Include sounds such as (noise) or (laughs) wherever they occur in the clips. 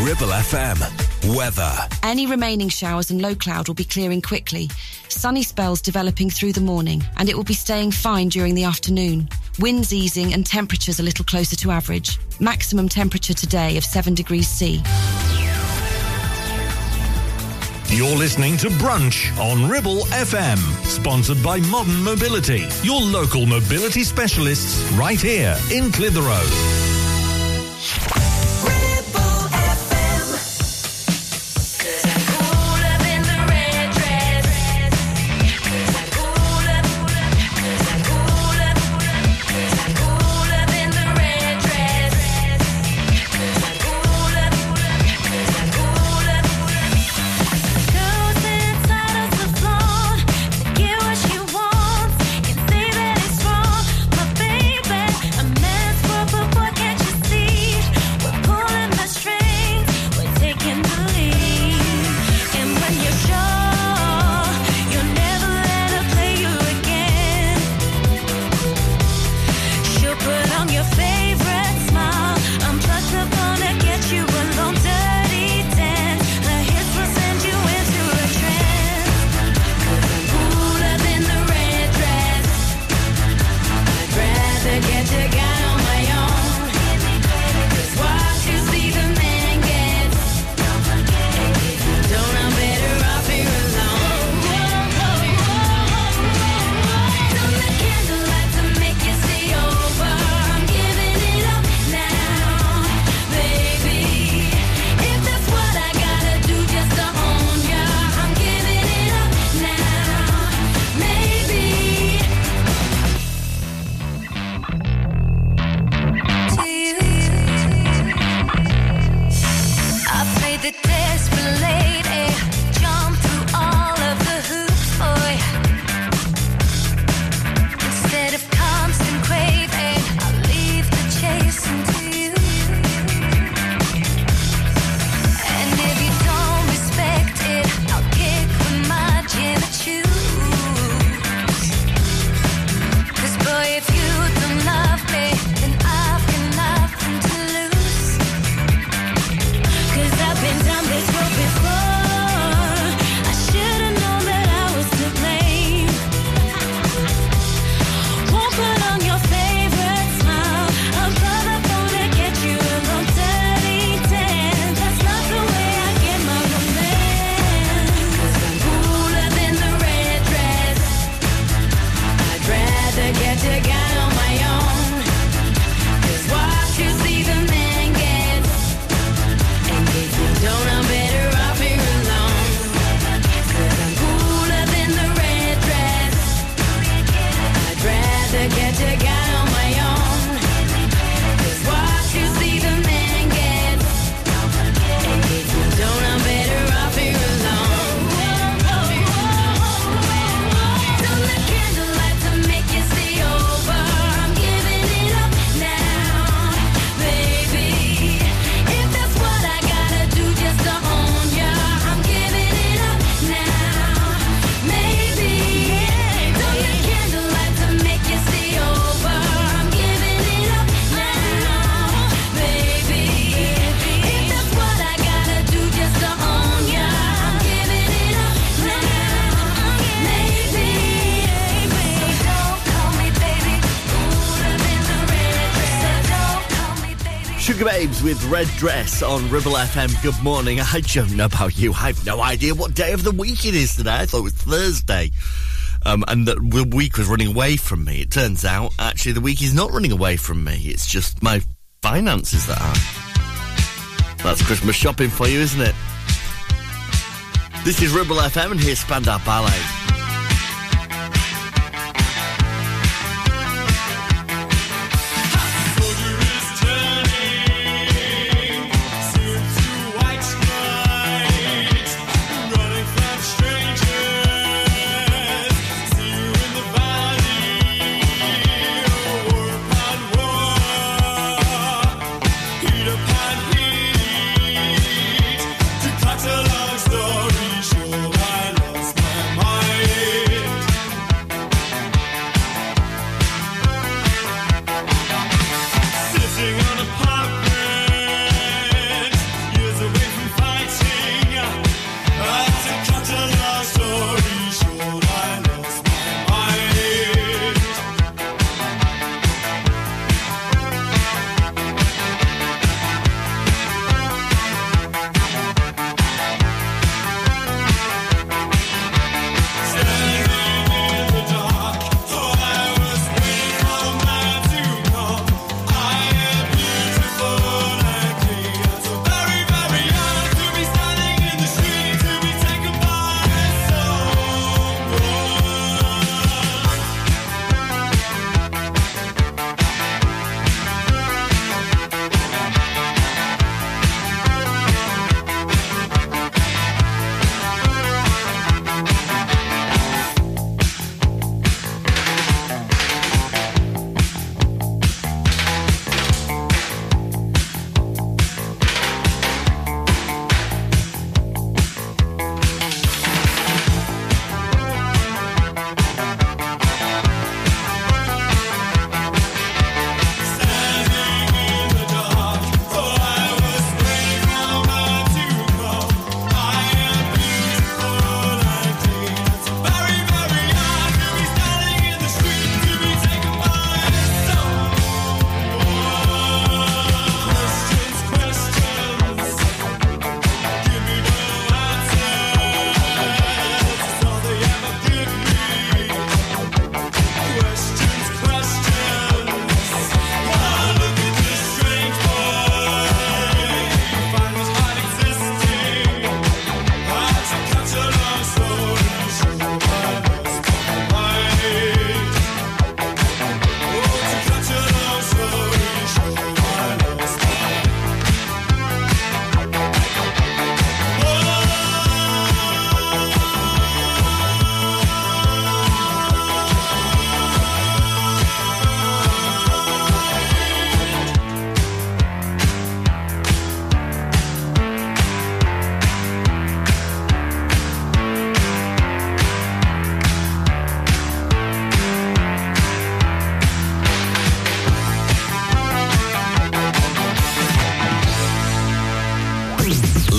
Ribble FM. Weather. Any remaining showers and low cloud will be clearing quickly. Sunny spells developing through the morning, and it will be staying fine during the afternoon. Winds easing and temperatures a little closer to average. Maximum temperature today of 7 degrees C. You're listening to Brunch on Ribble FM, sponsored by Modern Mobility, your local mobility specialists right here in Clitheroe. With Red Dress on Ribble FM. Good morning. I don't know about you. I have no idea what day of the week it is today. I thought it was Thursday. Um, and the week was running away from me. It turns out, actually, the week is not running away from me. It's just my finances that are. That's Christmas shopping for you, isn't it? This is Ribble FM, and here's Spandau Ballet.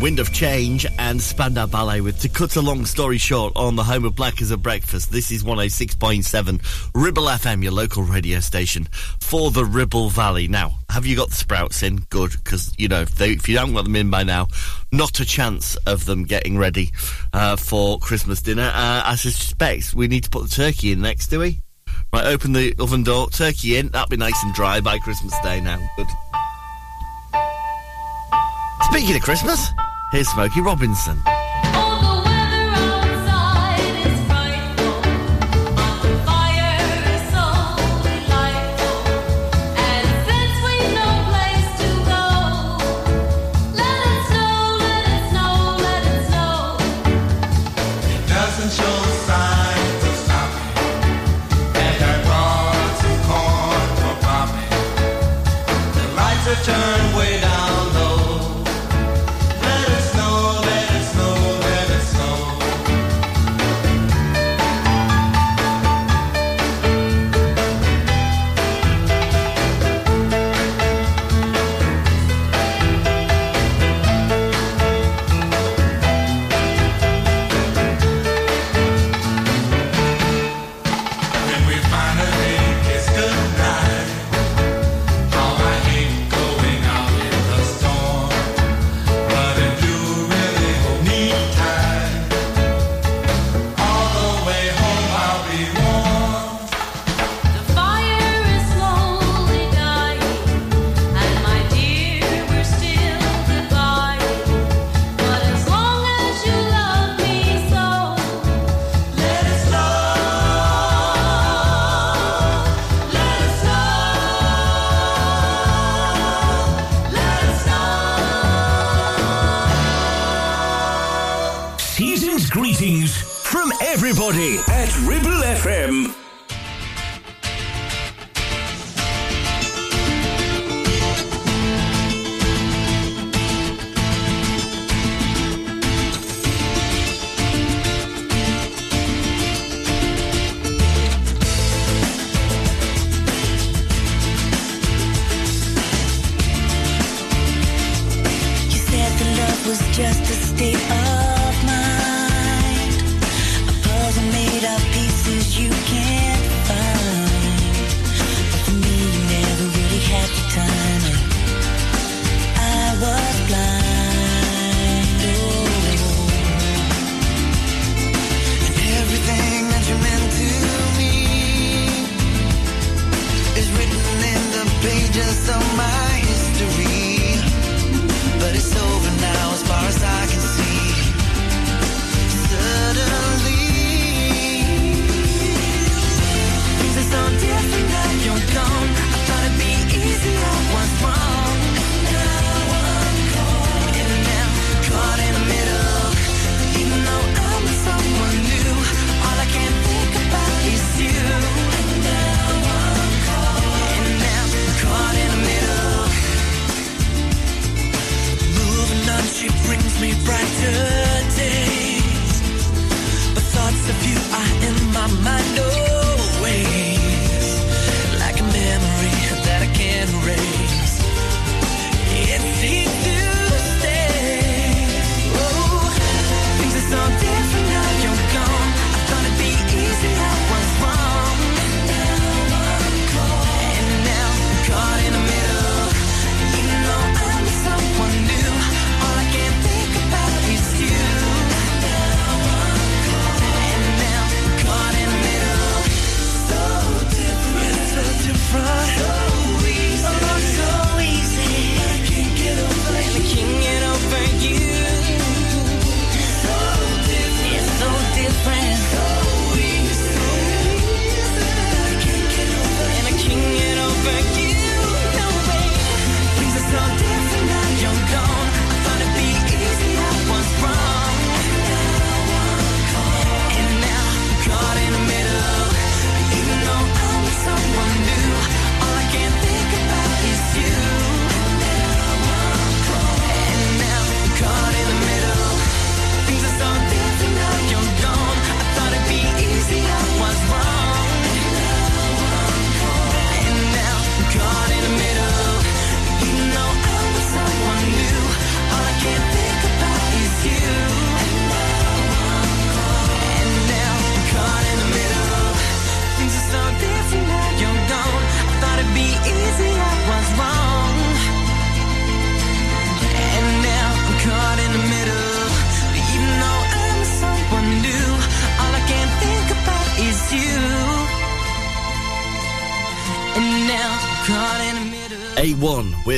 Wind of Change, and Spandau Ballet with To Cut a Long Story Short on the home of Black as a Breakfast. This is 106.7 Ribble FM, your local radio station for the Ribble Valley. Now, have you got the sprouts in? Good, because, you know, if, they, if, you haven't got them in by now, not a chance of them getting ready uh, for Christmas dinner. Uh, I suspect we need to put the turkey in next, do we? Right, open the oven door, turkey in. That'll be nice and dry by Christmas Day now. Good. Speaking of Christmas, here's Smokey Robinson.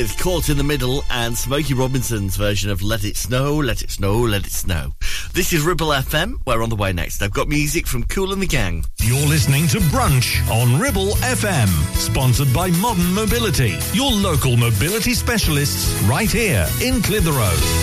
With Caught in the Middle and Smokey Robinson's version of Let It Snow, Let It Snow, Let It Snow. This is Ribble FM. We're on the way next. I've got music from Kool and the Gang. You're listening to Brunch on Ribble FM, sponsored by Modern Mobility, your local mobility specialists right here in Clitheroe.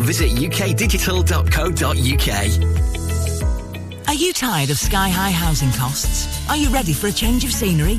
Visit ukdigital.co.uk. Are you tired of sky high housing costs? Are you ready for a change of scenery?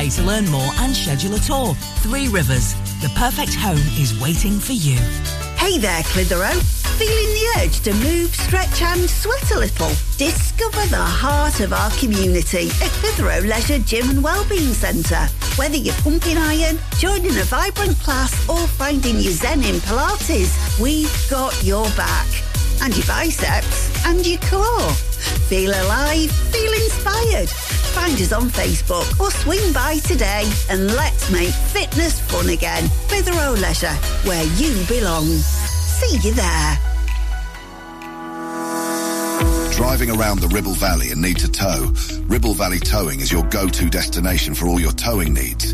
to learn more and schedule a tour. Three Rivers, the perfect home is waiting for you. Hey there, Clitheroe. Feeling the urge to move, stretch and sweat a little? Discover the heart of our community at Clitheroe Leisure Gym and Wellbeing Centre. Whether you're pumping iron, joining a vibrant class or finding your zen in Pilates, we've got your back. And your biceps and your core. Feel alive, feel inspired. Find us on Facebook or swing by today and let's make fitness fun again. Clitheroe Leisure, where you belong. See you there. Driving around the Ribble Valley and need to tow? Ribble Valley Towing is your go-to destination for all your towing needs.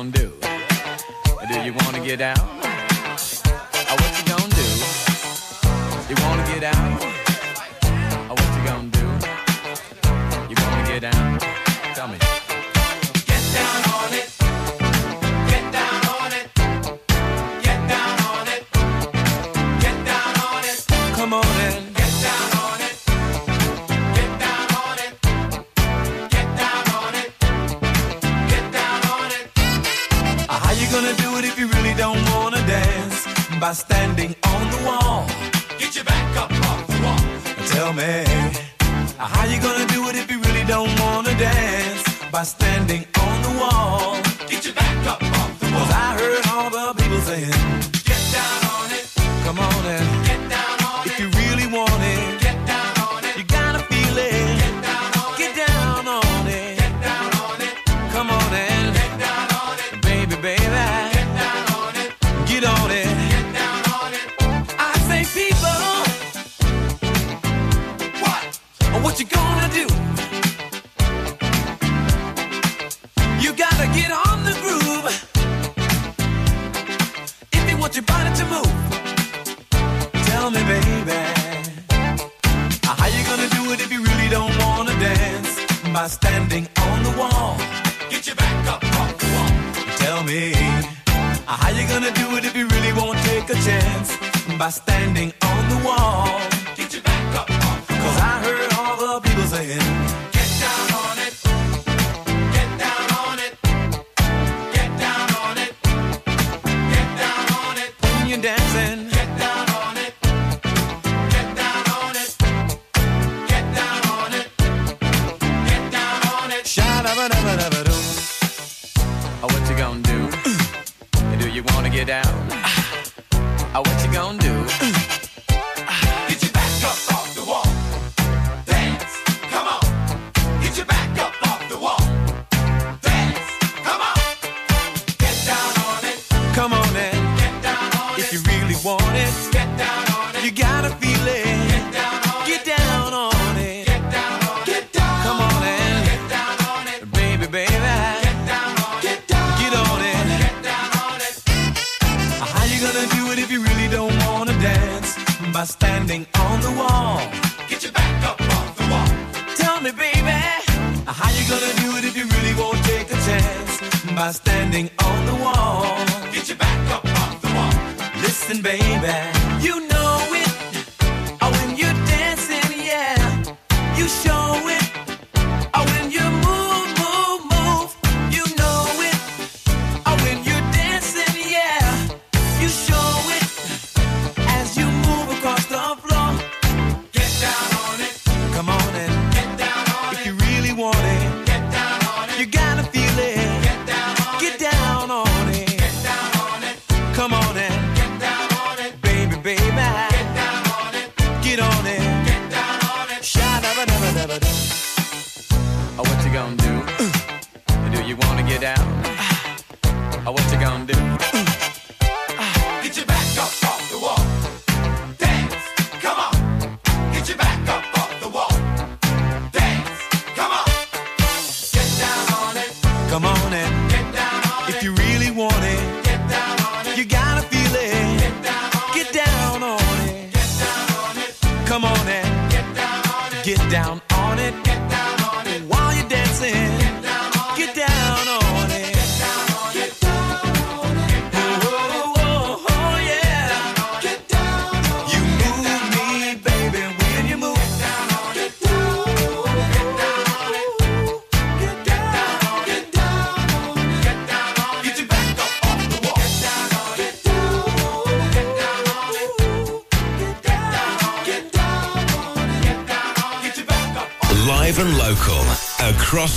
Gonna do? Do you wanna get down?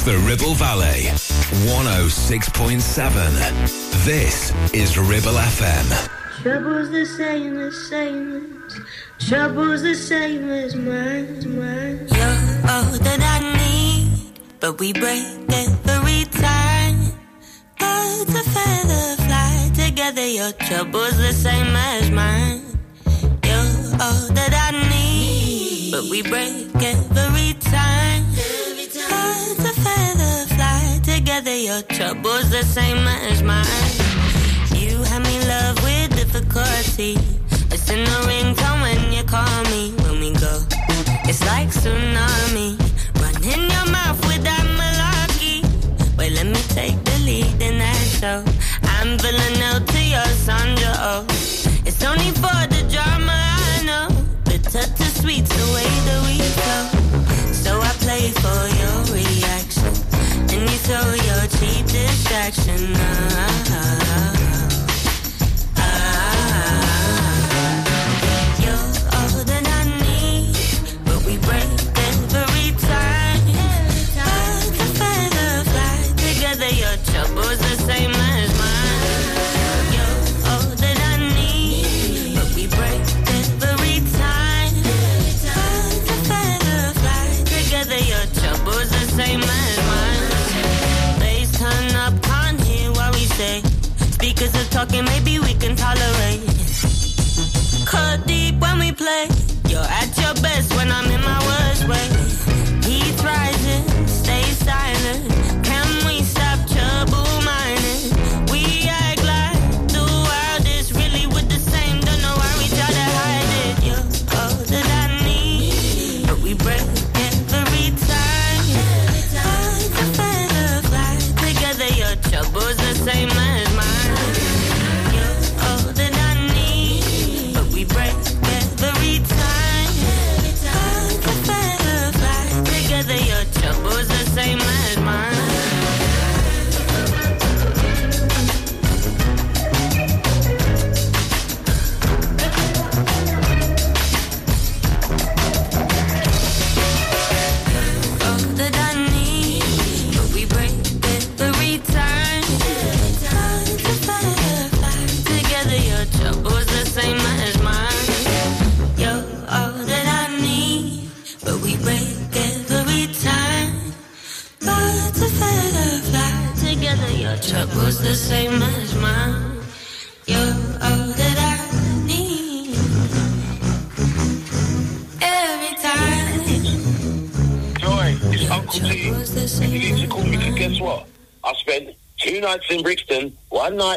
the Ribble Valley. 106.7. This is Ribble FM. Trouble's the same, as same as. Trouble's the same as mine, mine. You're all that I need, but we break every time. Birds of feather fly together, your trouble action. Uh-huh.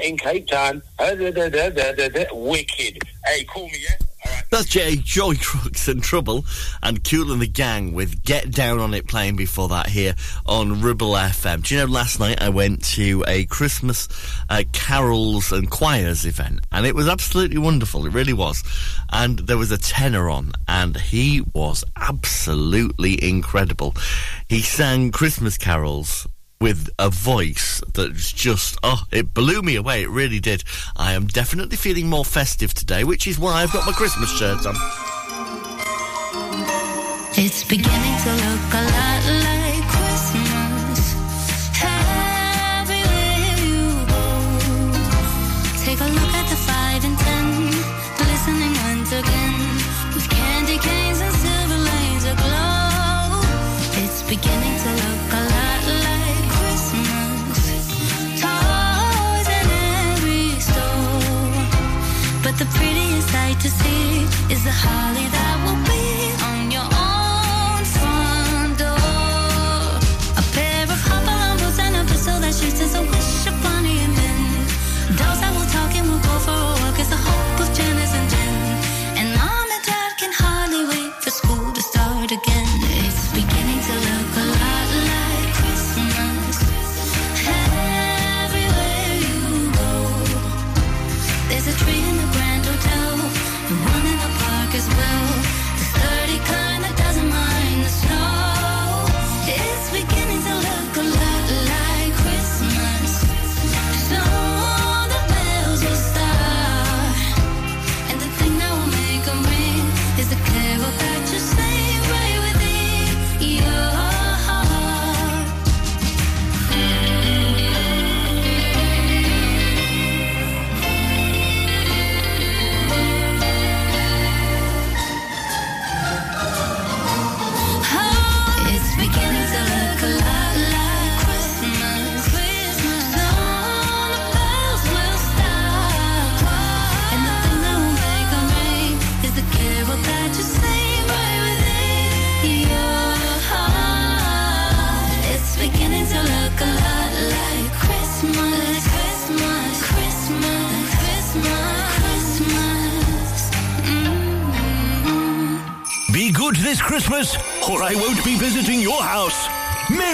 in Cape Town. Uh, da, da, da, Wicked. Hey, call me, yeah? That's Jay Joy Crookes and Trouble and Kool and the Gang with Get Down on It playing before that here on Ribble FM. Do you know, last night I went to a Christmas uh, carols and choirs event and it was absolutely wonderful. It really was. And there was a tenor on and he was absolutely incredible. He sang Christmas carols with a voice that's just oh it blew me away. It really did. I am definitely feeling more festive today which is why i've got my christmas shirt on. It's beginning to look alive to see is the holly that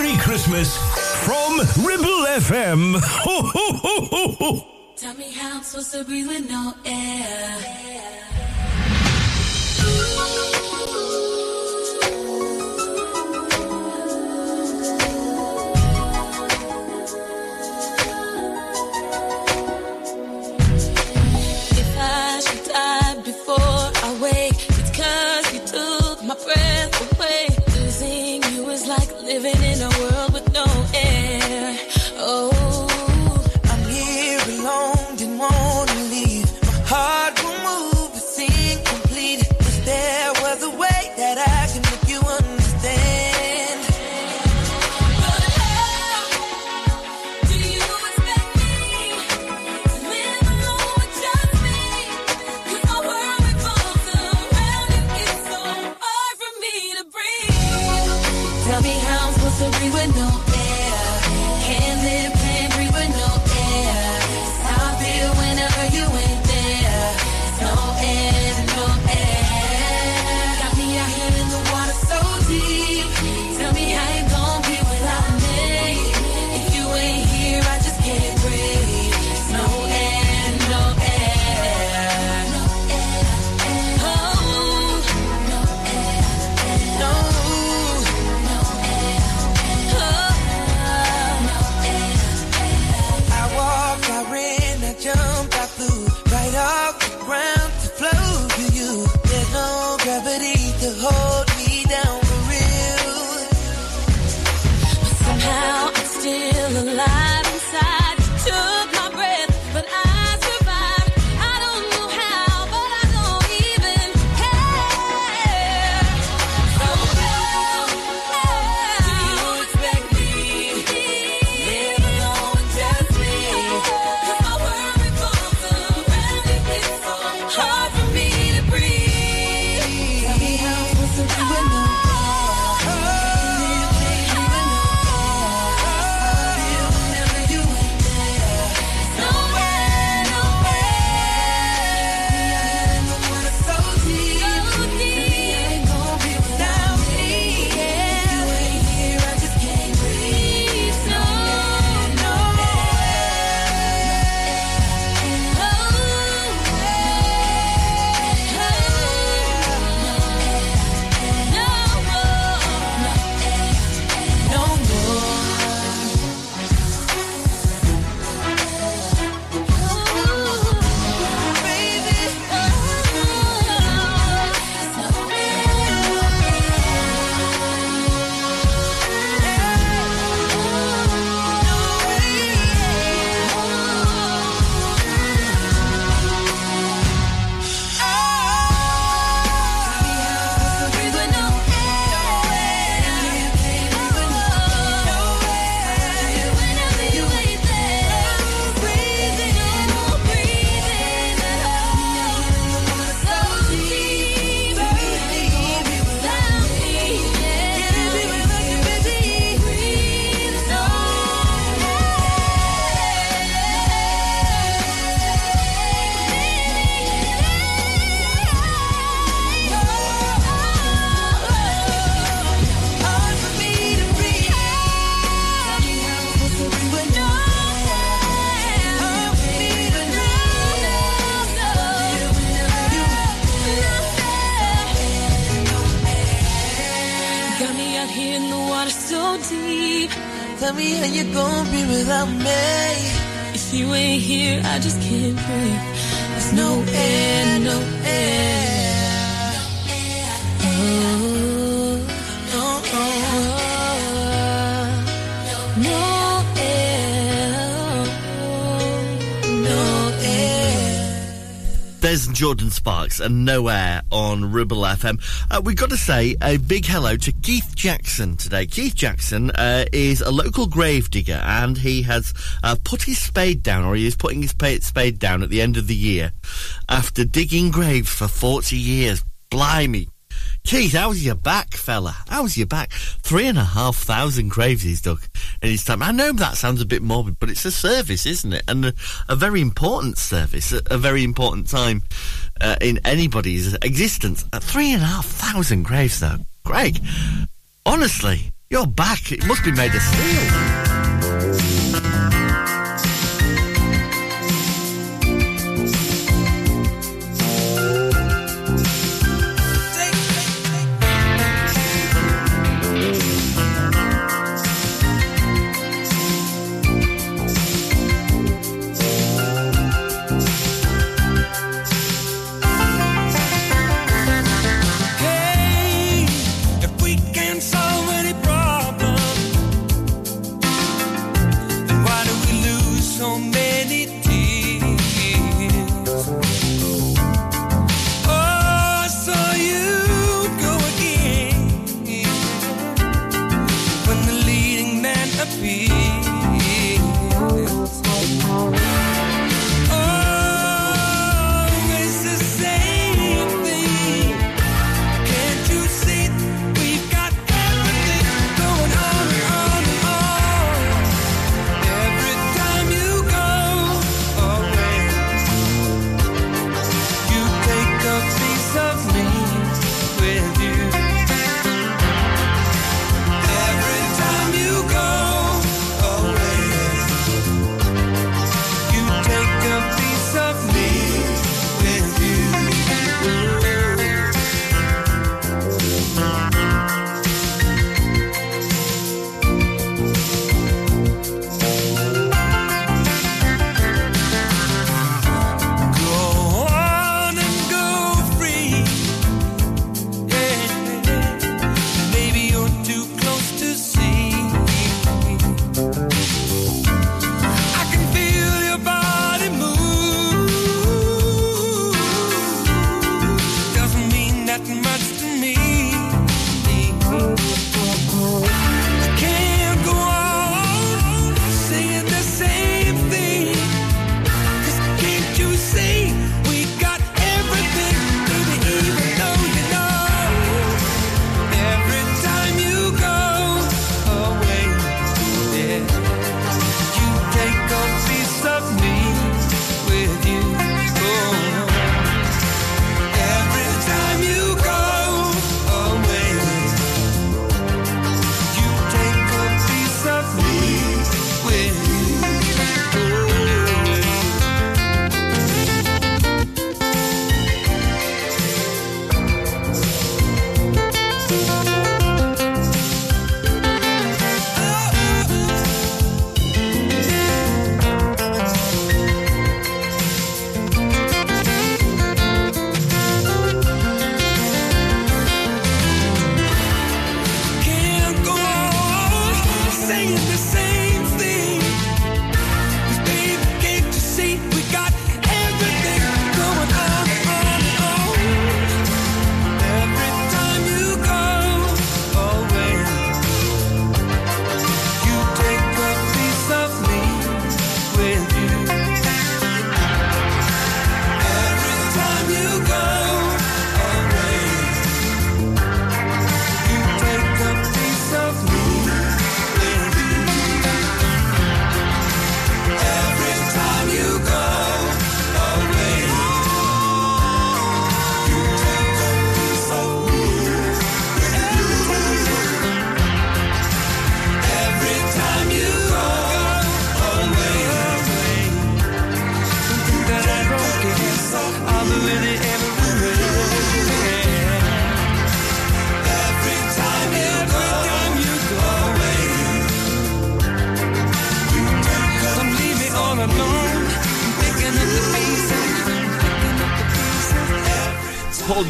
Merry Christmas from Ribble FM. Ho, ho, ho, Tell me how I'm supposed to breathe with no air. Jordin Sparks and No Air on Ribble FM. Uh, we've got to say a big hello to Keith Jackson today. Keith Jackson uh, is a local grave digger and he has uh, put his spade down, or he is putting his spade down at the end of the year after digging graves for 40 years. Blimey. Keith, how's your back, fella? How's your back? Three and a half thousand graves he's dug in his time. I know that sounds a bit morbid, but it's a service, isn't it? And a, a very important service, a, a very important time uh, in anybody's existence. Uh, three and a half thousand graves, though. Greg, honestly, your back, it must be made of steel.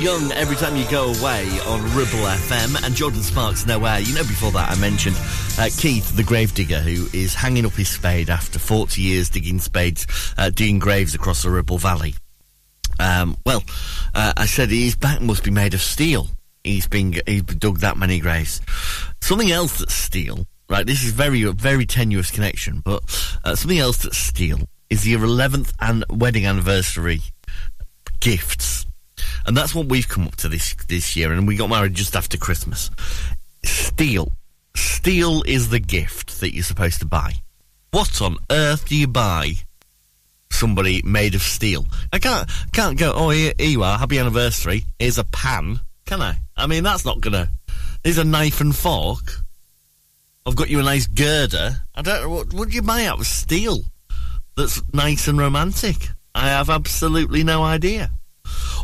Young, every time you go away on Ribble FM, and Jordin Sparks, No Air. You know, before that, I mentioned uh, Keith, the gravedigger, who is hanging up his spade after 40 years digging spades, uh, digging graves across the Ribble Valley. Um, well, uh, I said his back must be made of steel. He's been he's dug that many graves. Something else that's steel, right? This is very very tenuous connection, but uh, something else that's steel is your 11th and wedding anniversary gifts, and that's what we've come up to this this year. And we got married just after Christmas. Steel, steel is the gift that you're supposed to buy. What on earth do you buy somebody made of steel. I can't can't go. Oh, here, here you are. Happy anniversary. Here's a pan. Can I? I mean, that's not gonna. Here's a knife and fork. I've got you a nice girder. I don't know what would you buy out of steel. That's nice and romantic. I have absolutely no idea.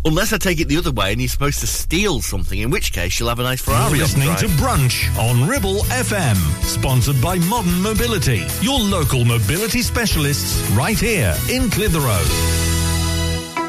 Unless I take it the other way and you're supposed to steal something, in which case you'll have a nice Ferrari. You're listening to Brunch on Ribble FM, sponsored by Modern Mobility, your local mobility specialists right here in Clitheroe.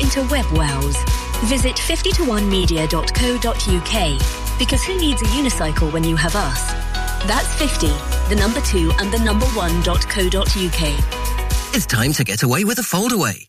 into web wows. Visit 50to1media.co.uk because who needs a unicycle when you have us? That's 50, the number 2 and the number 1.co.uk. It's time to get away with a foldaway.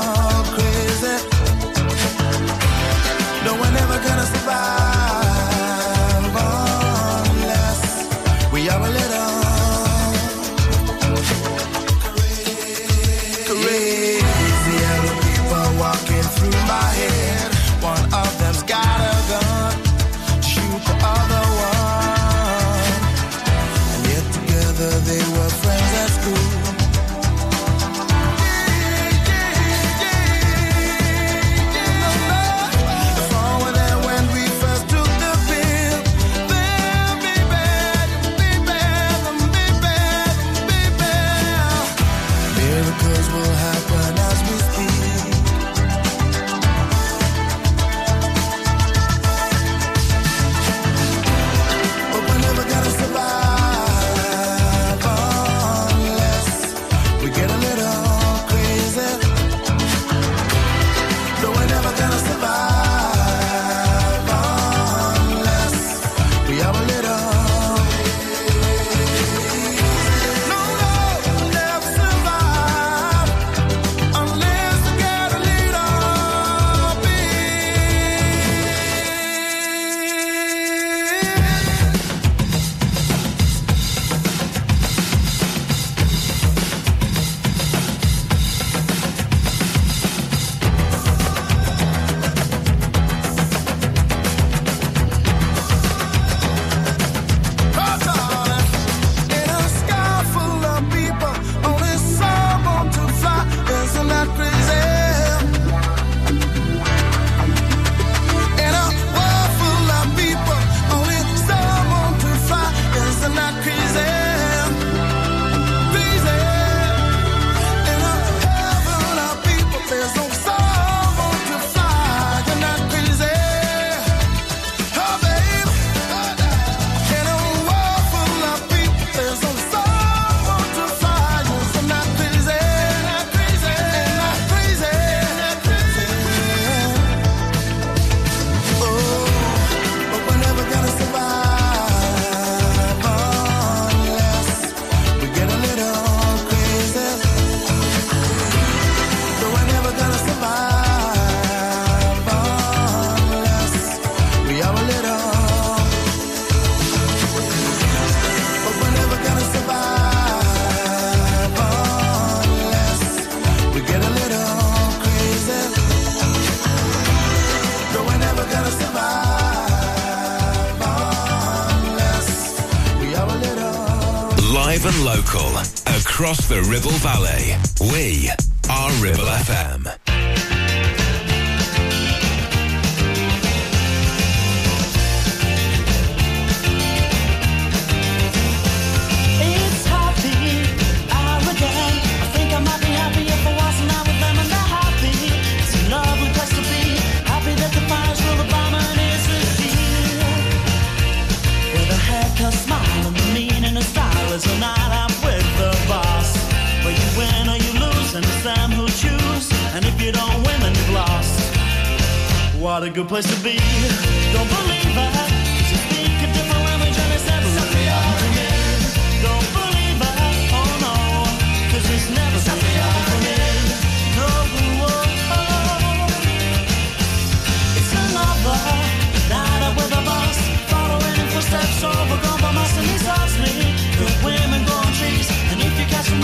Get the Ribble Valley.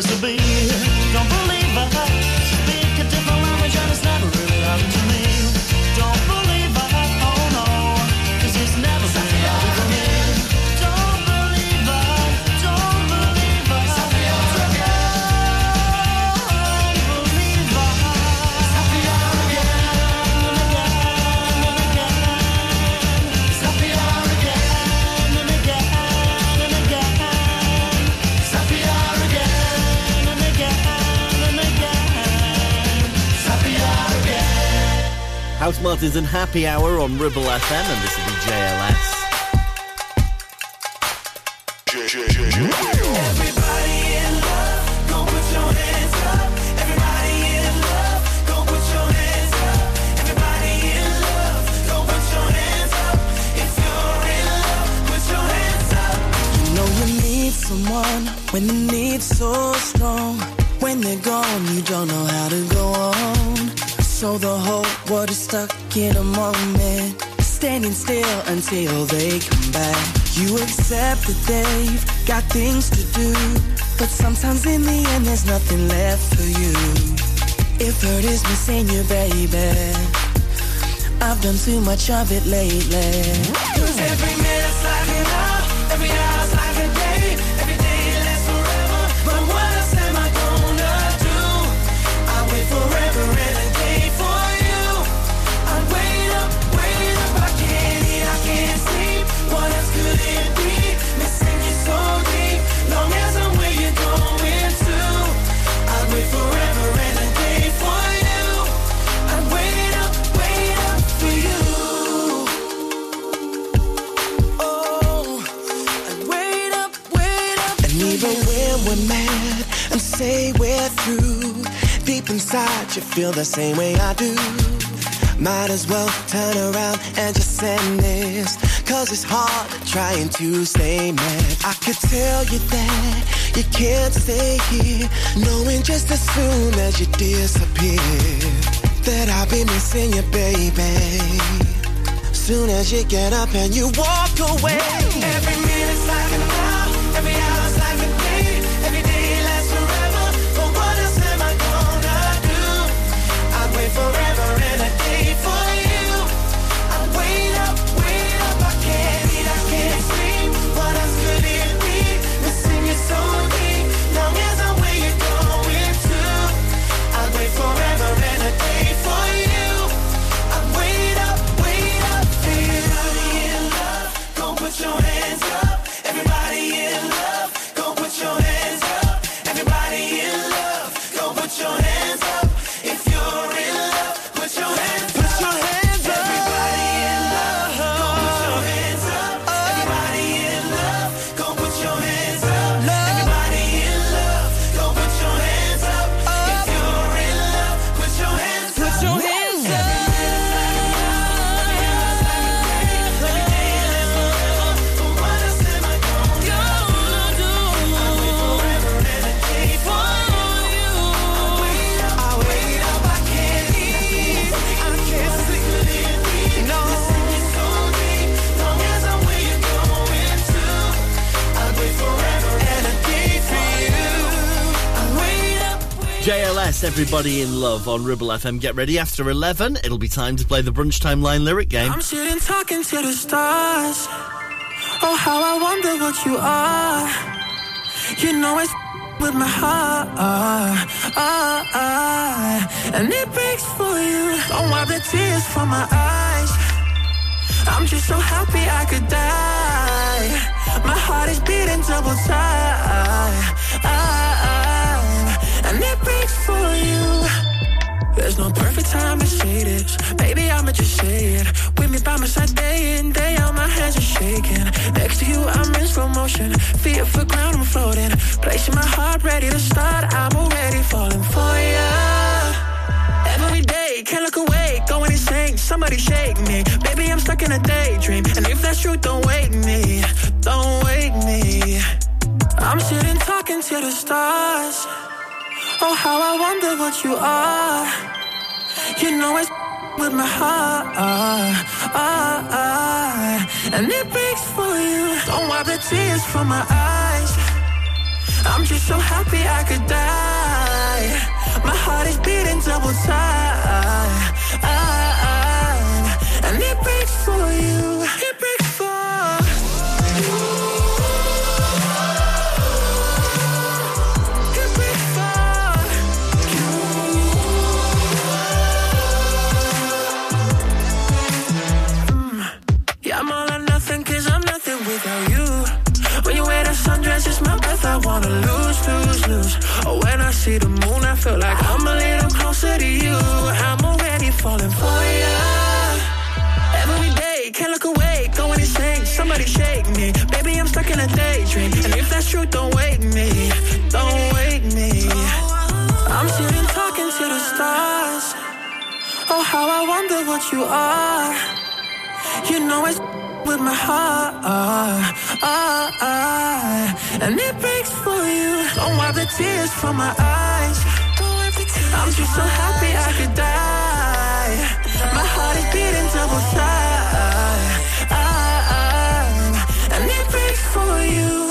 place to be. Housemartins and Happy Hour on Ribble FM, and this is the JLS. in a moment, standing still until they come back. You accept that they've got things to do, but sometimes in the end there's nothing left for you. If hurt is missing you, baby, I've done too much of it lately. Cause every minute you feel the same way I do. Might as well turn around and just end this. Cause it's hard trying to stay mad. I could tell you that you can't stay here. Knowing just as soon as you disappear, that I'll be missing you, baby. Soon as you get up and you walk away. JLS, everybody in love on Ribble FM. Get ready after 11. It'll be time to play the brunch time line lyric game. I'm sitting talking to the stars. Oh, how I wonder what you are. You know it's (laughs) with my heart. Ah, ah, and it breaks for you. Don't wipe the tears from my eyes. I'm just so happy I could die. My heart is beating double time. And it breaks for you. There's no perfect time to say this. Baby, I'ma just say it. With me by my side day in, day out, my hands are shaking. Next to you, I'm in slow motion. Feet off the ground, I'm floating. Placing my heart ready to start. I'm already falling for ya. Every day, can't look away, going insane. Somebody shake me. Baby, I'm stuck in a daydream. And if that's true, don't wake me. Don't wake me. I'm sitting talking to the stars. Oh, how I wonder what you are. You know it's with my heart. And it breaks for you. Don't wipe the tears from my eyes. I'm just so happy I could die. My heart is beating double time. Wanna lose, lose, lose. Oh, when I see the moon, I feel like I'm a little closer to you. I'm already falling for ya. Every day, can't look away, going insane. Somebody shake me. Baby, I'm stuck in a daydream. And if that's true, don't wake me. Don't wake me. I'm sitting talking to the stars. Oh, how I wonder what you are. You know it's with my heart. Ah, ah, ah. And it breaks for you. Don't wipe the tears from my eyes. I'm just so happy I could die. My heart is beating double time. And it breaks for you.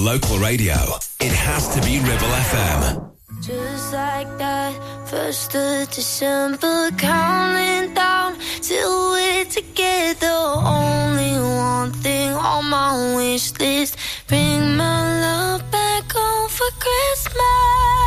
Local radio, it has to be Ribble FM. Just like that, first of December, counting down till we're together. Only one thing on my wish list: bring my love back home for Christmas.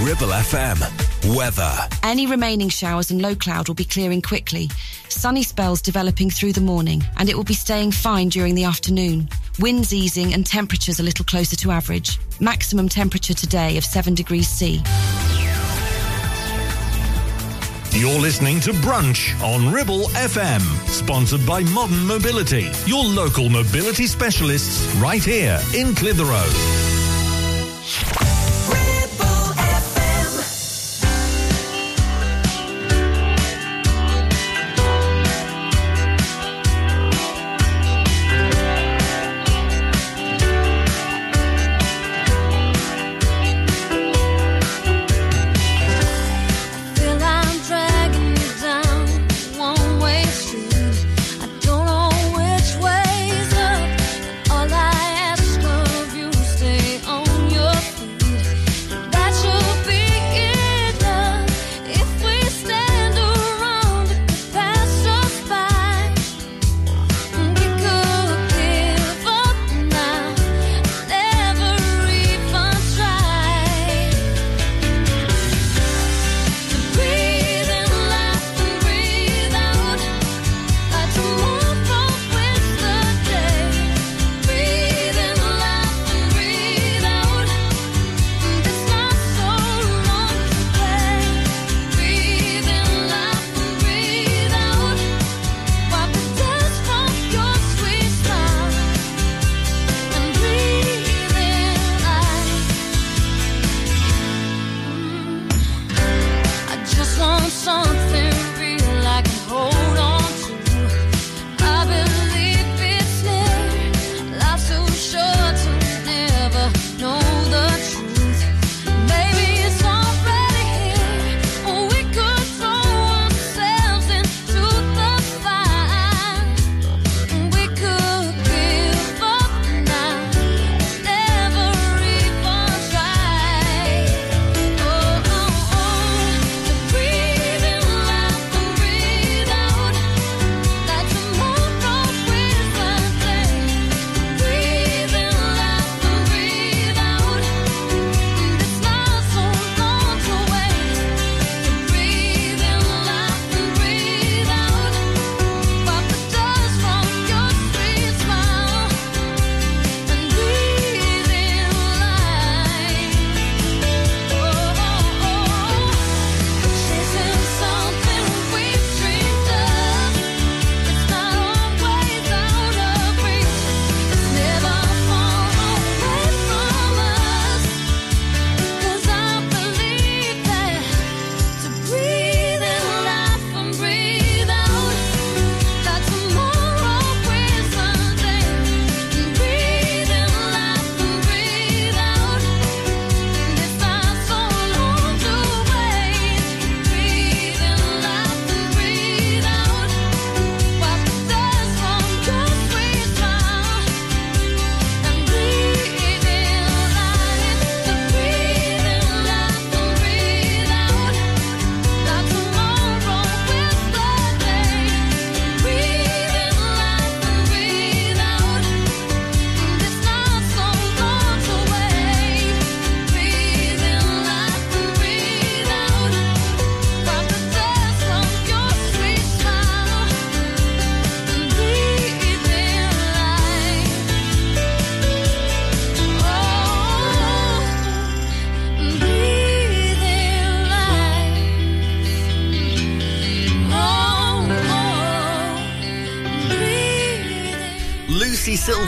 Ribble FM. Weather. Any remaining showers and low cloud will be clearing quickly. Sunny spells developing through the morning, and it will be staying fine during the afternoon. Winds easing and temperatures a little closer to average. Maximum temperature today of 7 degrees C. You're listening to Brunch on Ribble FM, sponsored by Modern Mobility, your local mobility specialists right here in Clitheroe.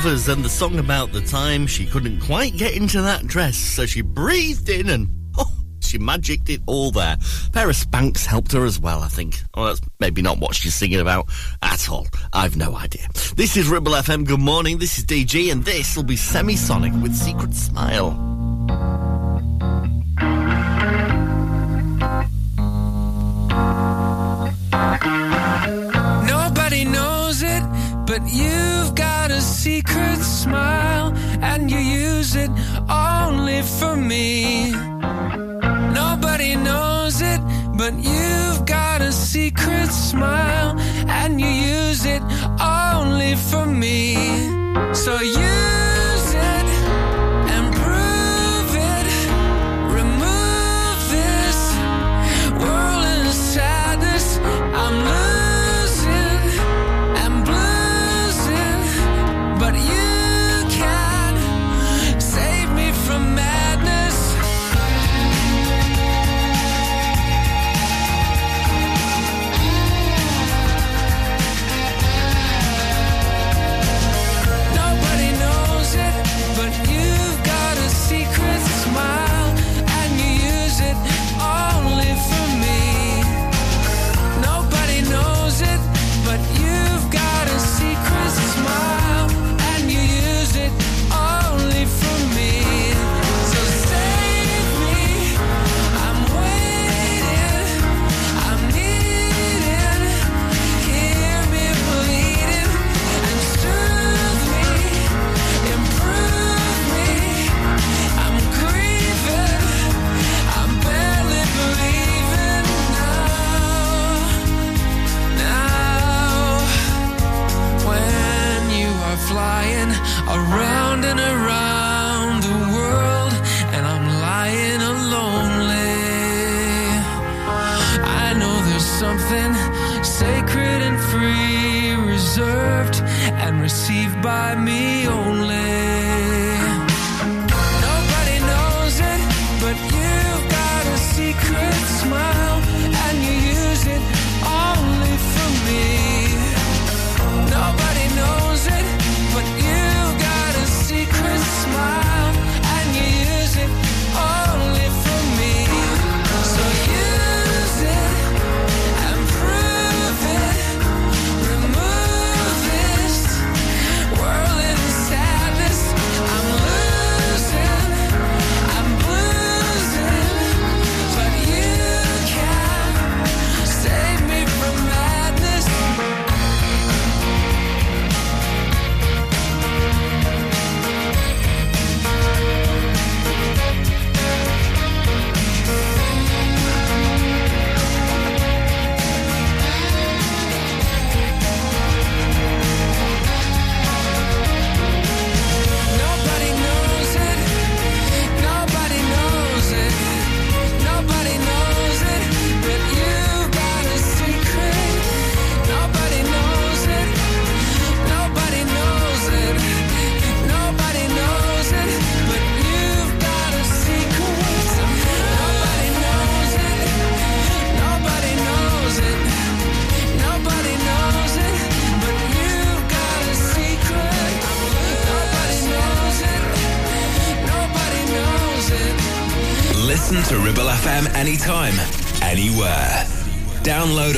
And the song about the time she couldn't quite get into that dress, so she breathed in and (laughs) oh, she magicked it all there. A pair of Spanx helped her as well, I think. Oh, that's maybe not what she's singing about at all. I've no idea. This is Ribble FM. Good morning. This is DG, and this will be Semisonic with Secret Smile. Nobody knows it, but you've got secret smile, and you use it only for me. Nobody knows it, but you've got a secret smile, and you use it only for me. So use by me oh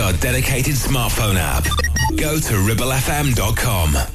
our dedicated smartphone app. Go to ribblefm.com.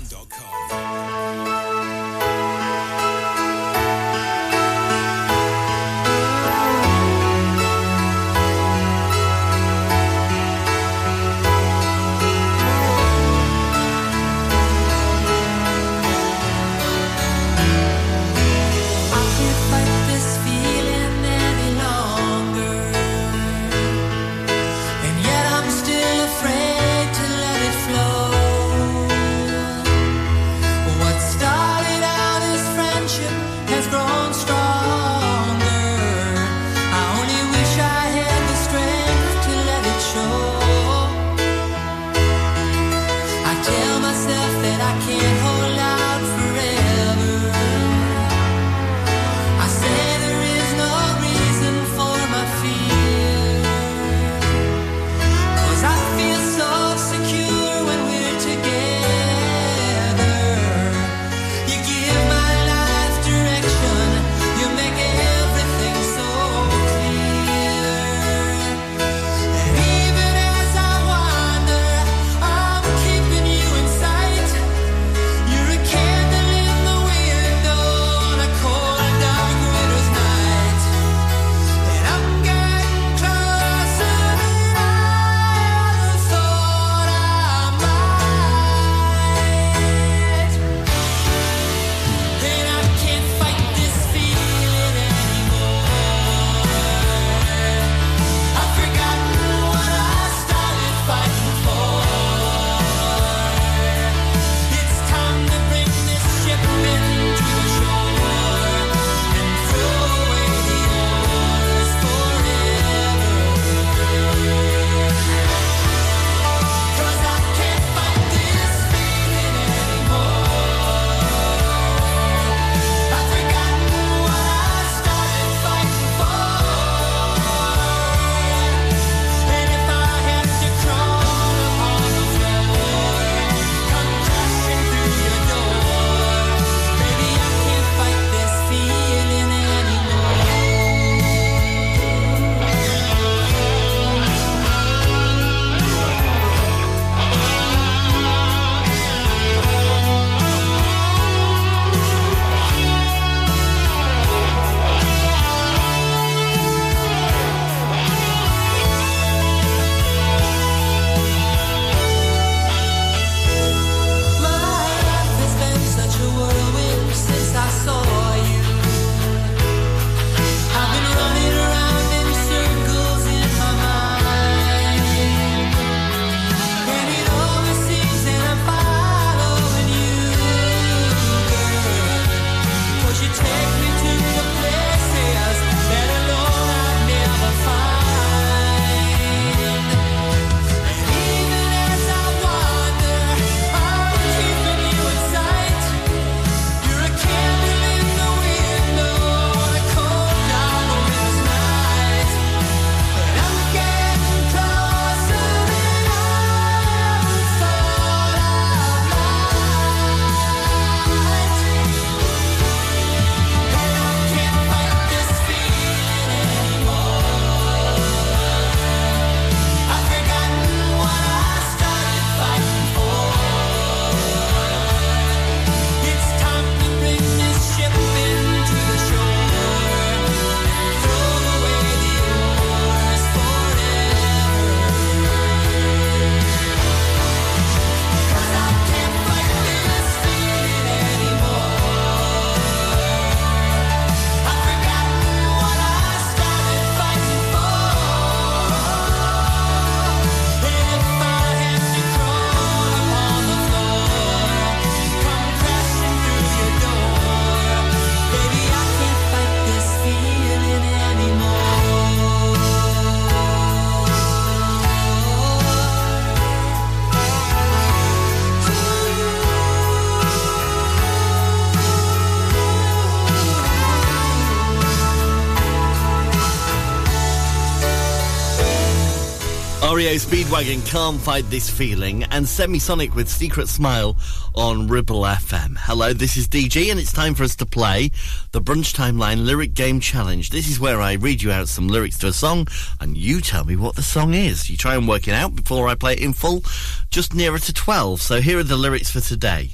Speedwagon can't fight this feeling, and Semisonic with Secret Smile on Ribble FM. Hello, this is DG, and it's time for us to play the Brunch Timeline Lyric Game Challenge. This is where I read you out some lyrics to a song, and you tell me what the song is. You try and work it out before I play it in full, just nearer to 12. So here are the lyrics for today.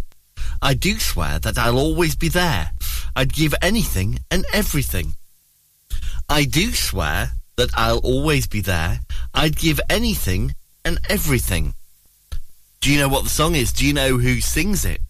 I do swear that I'll always be there. I'd give anything and everything. I do swear that I'll always be there. I'd give anything and everything. Do you know what the song is? Do you know who sings it?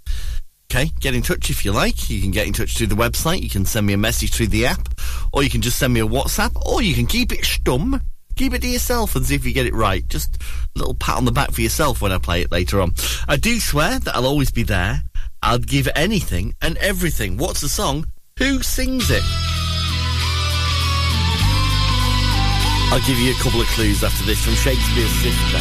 Okay, get in touch if you like. You can get in touch through the website. You can send me a message through the app, or you can just send me a WhatsApp, or you can keep it stum. Keep it to yourself and see if you get it right. Just a little pat on the back for yourself when I play it later on. I do swear that I'll always be there. I'd give anything and everything. What's the song? Who sings it? I'll give you a couple of clues after this from Shakespeare's sister.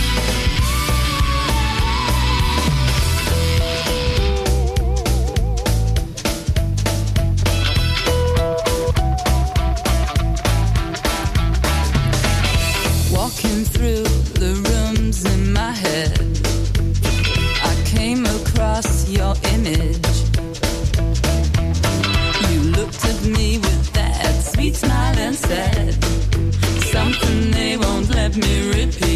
Walking through the rooms in my head, I came across your image. You looked at me with that sweet smile and said, me repeat.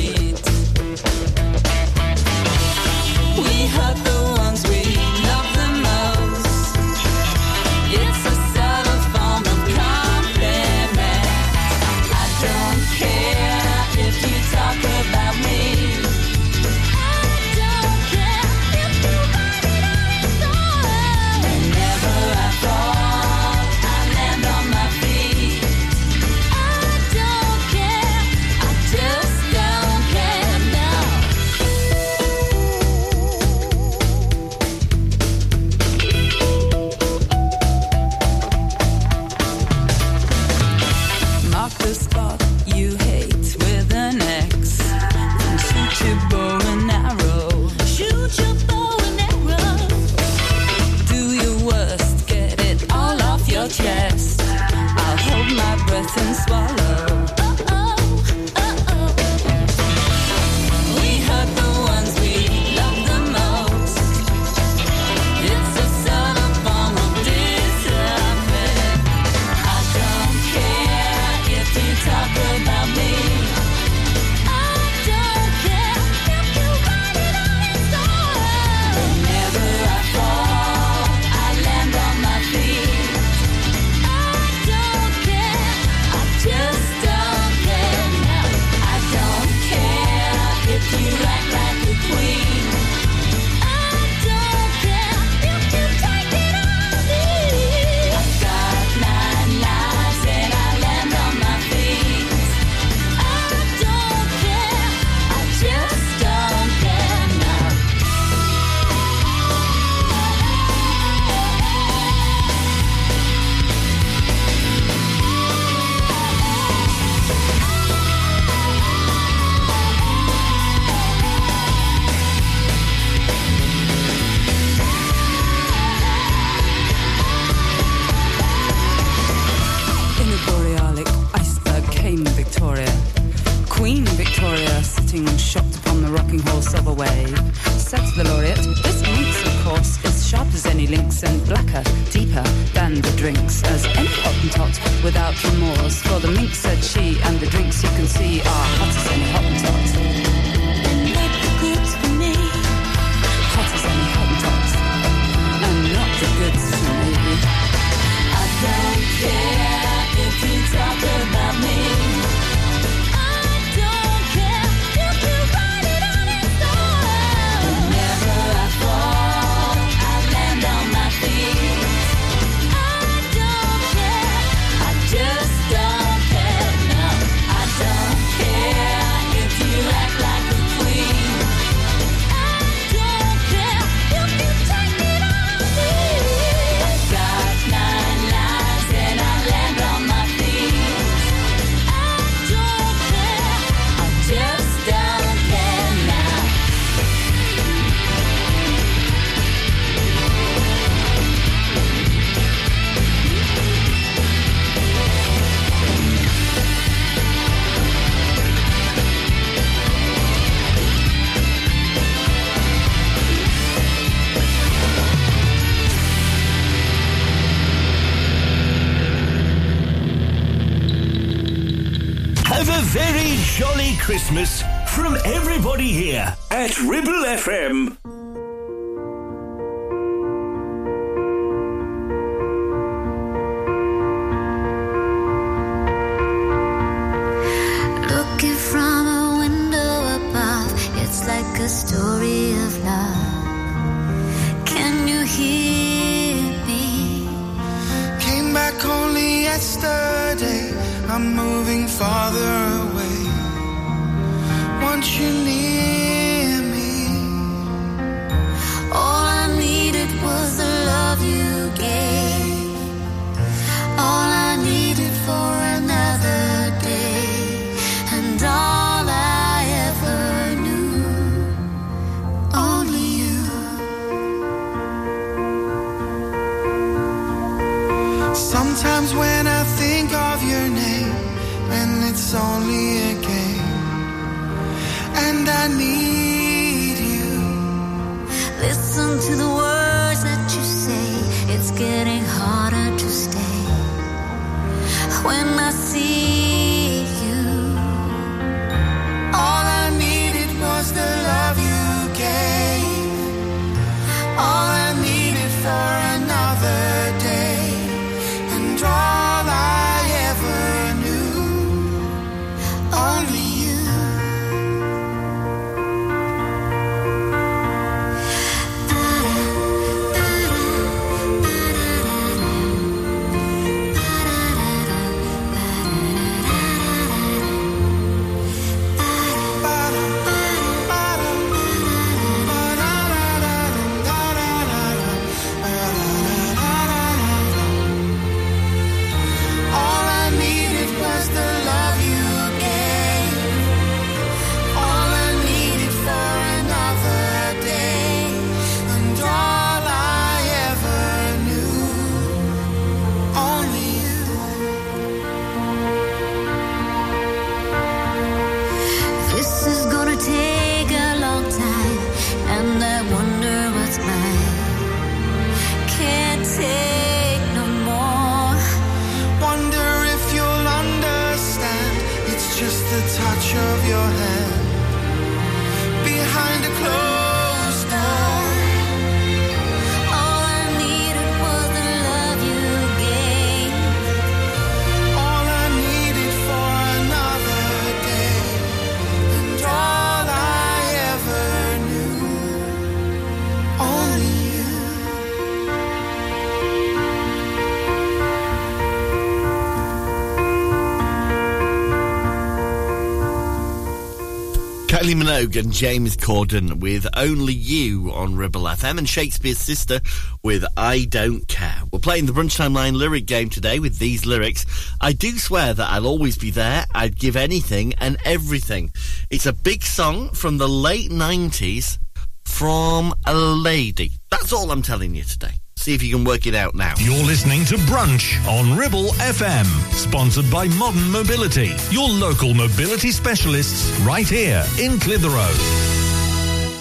Minogue and James Corden with Only You on Ribble FM and Shakespeare's Sister with I Don't Care. We're playing the Brunchtime Line lyric game today with these lyrics. I do swear that I'll always be there. I'd give anything and everything. It's a big song from the late 90s from a lady. That's all I'm telling you today. See if you can work it out now. You're listening to Brunch on Ribble FM, sponsored by Modern Mobility, your local mobility specialists right here in Clitheroe.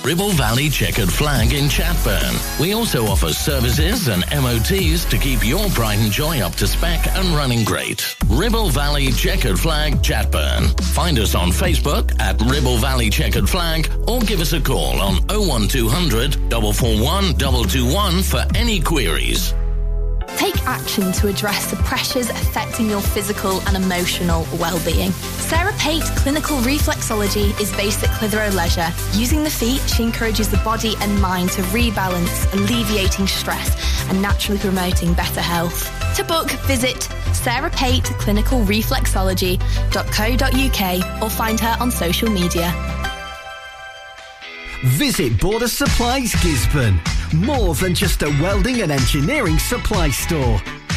Ribble Valley Checkered Flag in Chatburn. We also offer services and MOTs to keep your pride and joy up to spec and running great. Ribble Valley Checkered Flag Chatburn. Find us on Facebook at Ribble Valley Checkered Flag or give us a call on 01200 441 221 for any queries. Take action to address the pressures affecting your physical and emotional well-being. Sarah Pate Clinical Reflexology is based at Clitheroe Leisure. Using the feet, she encourages the body and mind to rebalance, alleviating stress and naturally promoting better health. To book, visit Sarah Pate Clinical Reflexology.co.uk or find her on social media. Visit Border Supplies Gisburn. More than just a welding and engineering supply store.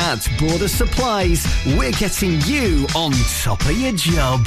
At Border Supplies, we're getting you on top of your job.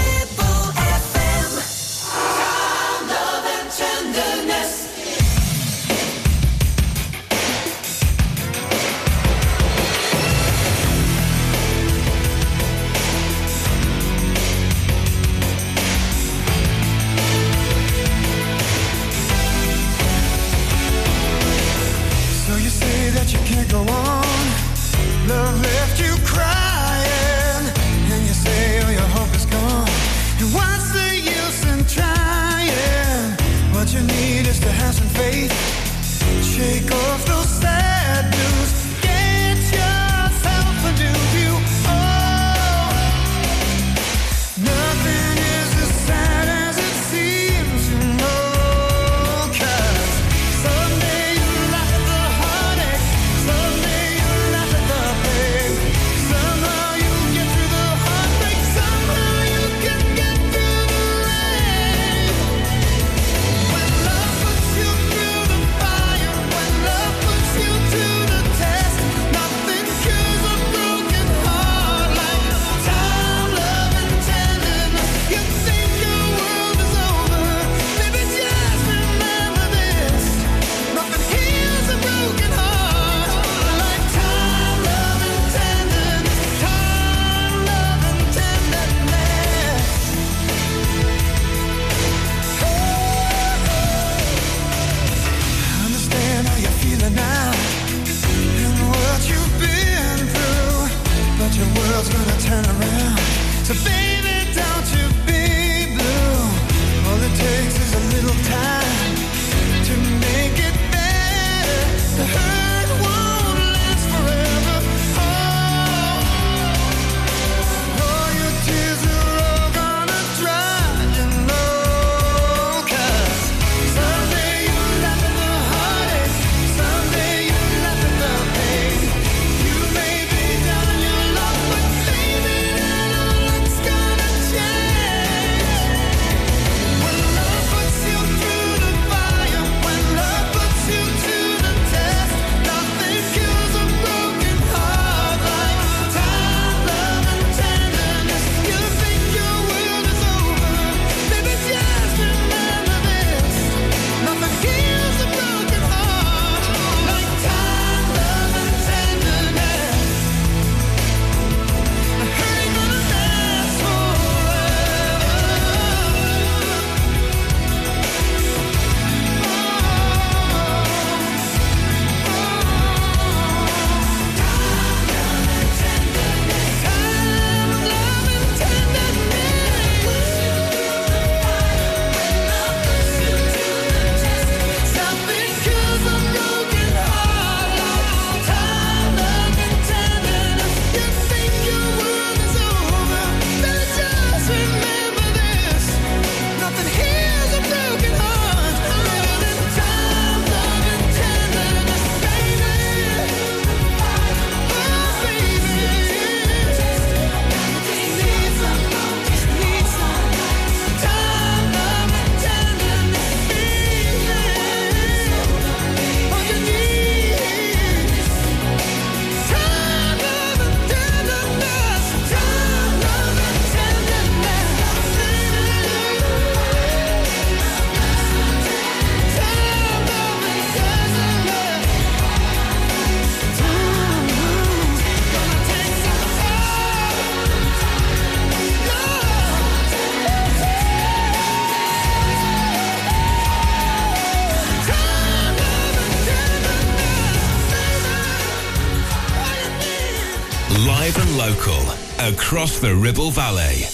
across the Ribble Valley.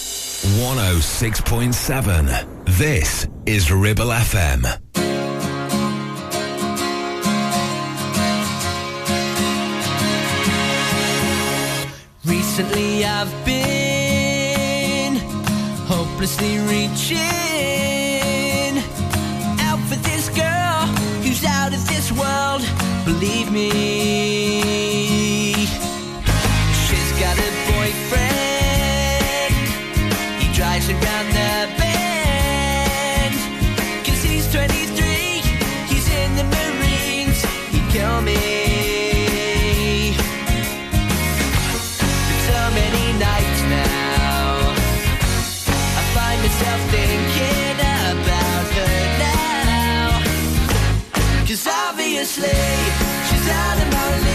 106.7. This is Ribble FM. Recently I've been hopelessly reaching out for this girl who's out of this world. Believe me. Cause he's 23, he's in the Marines, he'd kill me. So many nights now, I find myself thinking about her. Cause obviously, she's out of my league.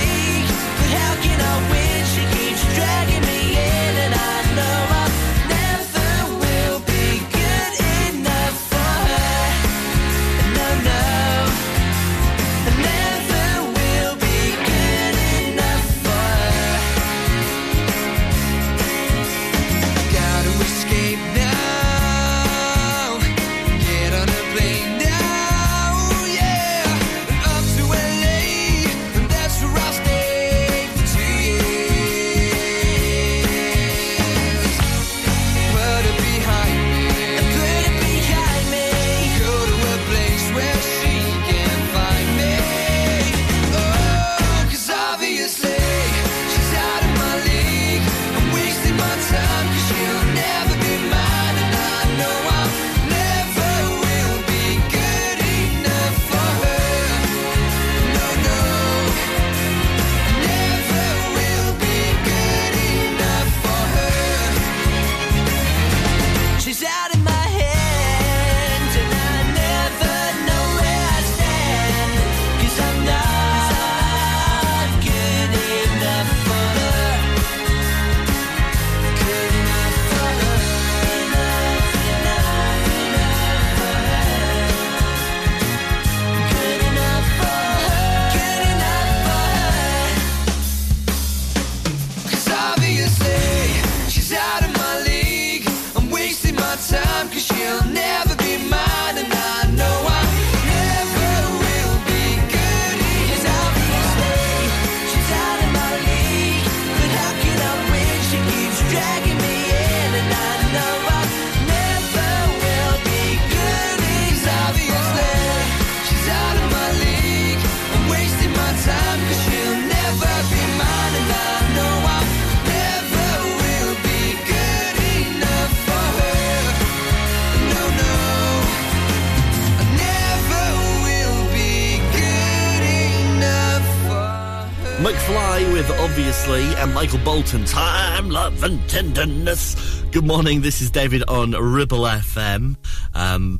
Michael Bolton. Time, love, and tenderness. Good morning. This is David on Ribble FM. Um,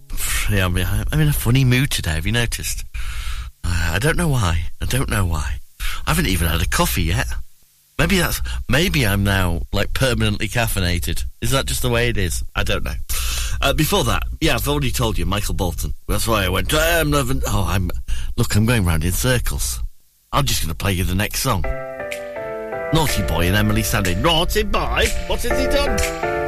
yeah, I'm, I'm in a funny mood today. Have you noticed? I don't know why. I don't know why. I haven't even had a coffee yet. Maybe that's maybe I'm now like permanently caffeinated. Is that just the way it is? I don't know. Uh, before that, yeah, I've already told you, Michael Bolton. That's why I went. I'm loving. Oh, I'm. Look, I'm going round in circles. I'm just going to play you the next song. Naughty Boy and Emily Sande. Naughty Boy? What has he done?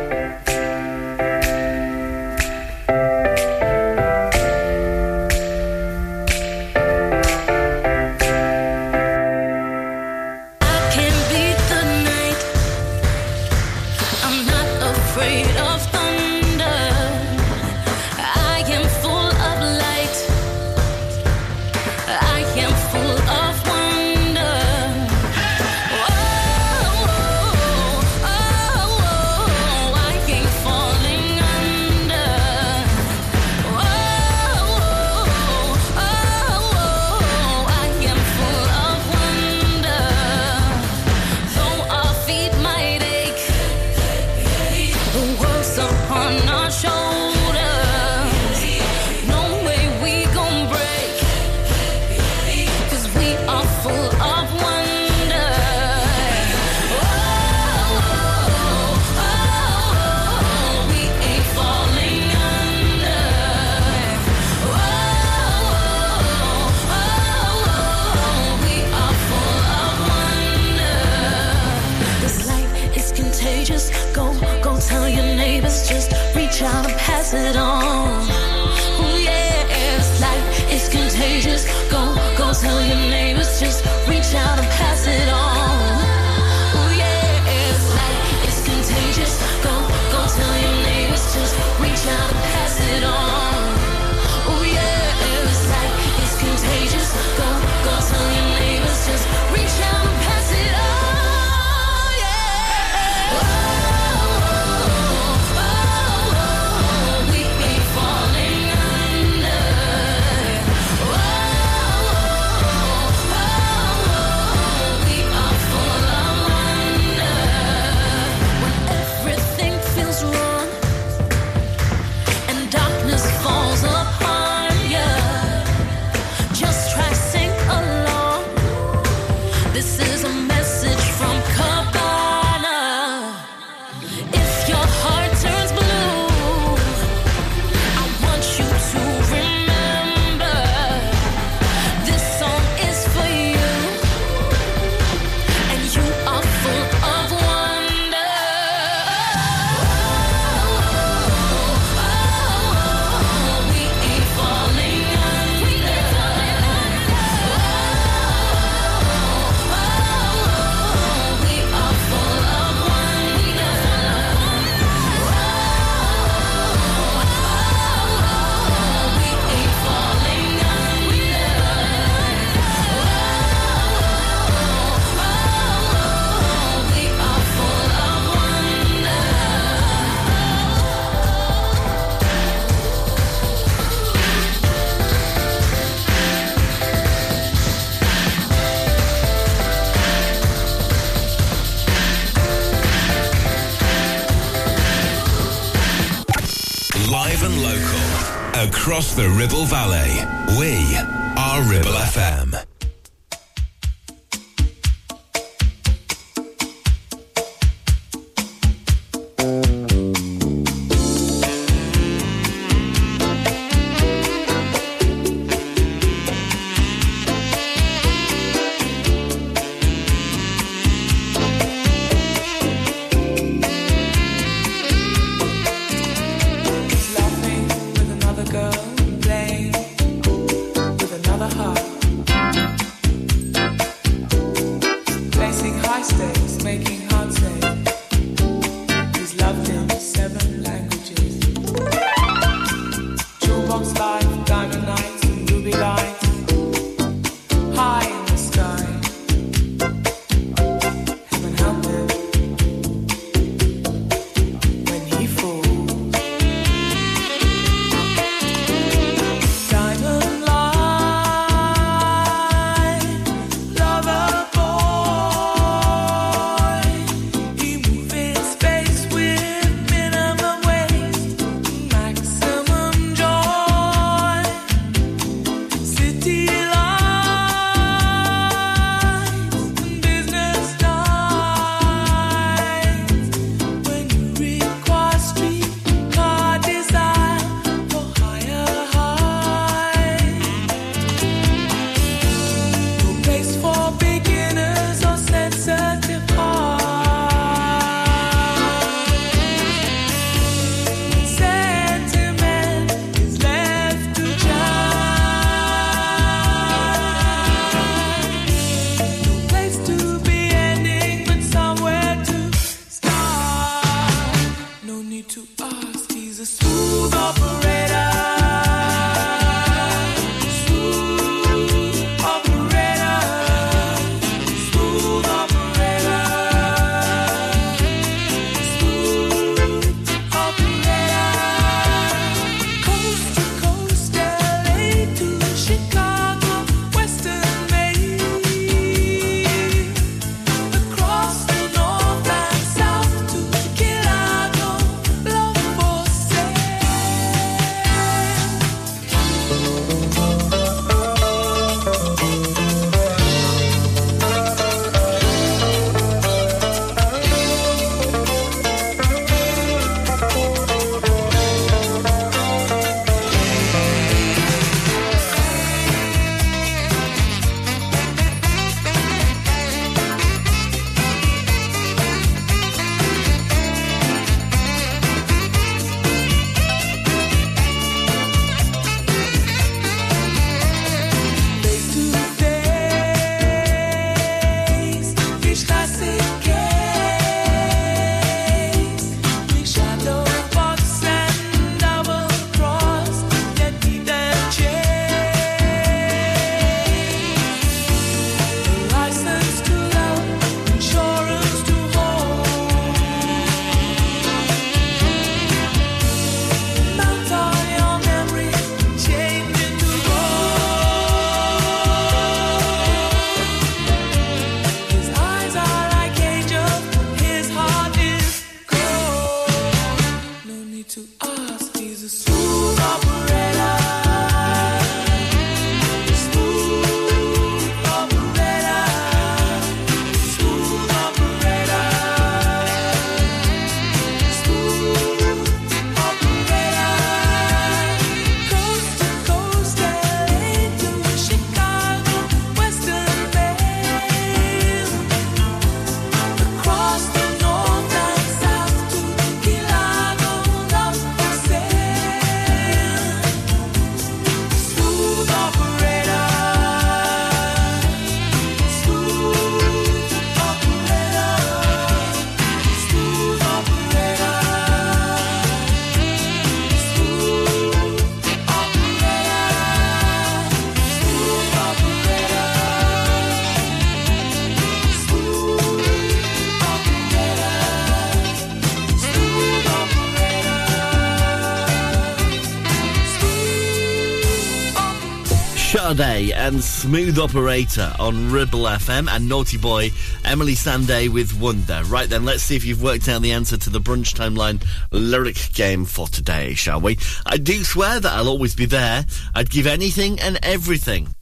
And Smooth Operator on Ribble FM and Naughty Boy Emily Sande with Wonder. Right then, let's see if you've worked out the answer to the Brunch Timeline lyric game for today, shall we? I do swear that I'll always be there. I'd give anything and everything.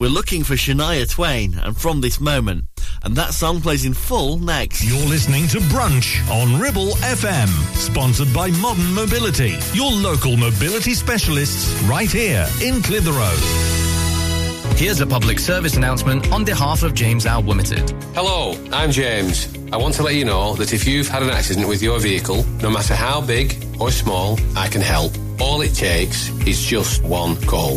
We're looking for Shania Twain and From This Moment, and that song plays in full next. You're listening to Brunch on Ribble FM, sponsored by Modern Mobility, your local mobility specialists right here in Clitheroe. Here's a public service announcement on behalf of James Al Limited. Hello, I'm James. I want to let you know that if you've had an accident with your vehicle, no matter how big or small, I can help. All it takes is just one call.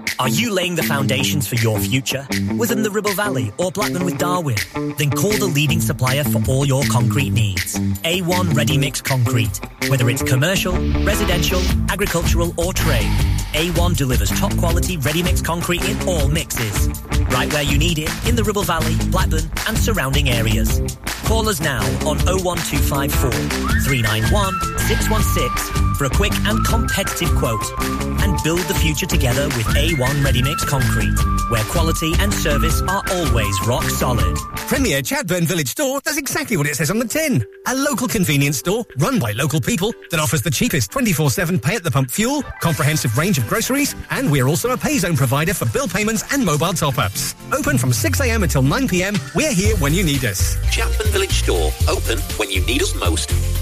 Are you laying the foundations for your future? Within the Ribble Valley or Blackburn with Darwen? Then call the leading supplier for all your concrete needs. A1 Ready Mix Concrete. Whether it's commercial, residential, agricultural or trade, A1 delivers top quality ready mix concrete in all mixes. Right where you need it in the Ribble Valley, Blackburn and surrounding areas. Call us now on 01254 391 616 for a quick and competitive quote. And build the future together with A1 Ready Mix Concrete, where quality and service are always rock solid. Premier Chatburn Village Store does exactly what it says on the tin. A local convenience store run by local people that offers the cheapest 24-7 pay at the pump fuel, comprehensive range of groceries, and we're also a pay zone provider for bill payments and mobile top-ups. Open from 6am until 9pm, we're here when you need us. Chatburn Village Store, open when you need us most.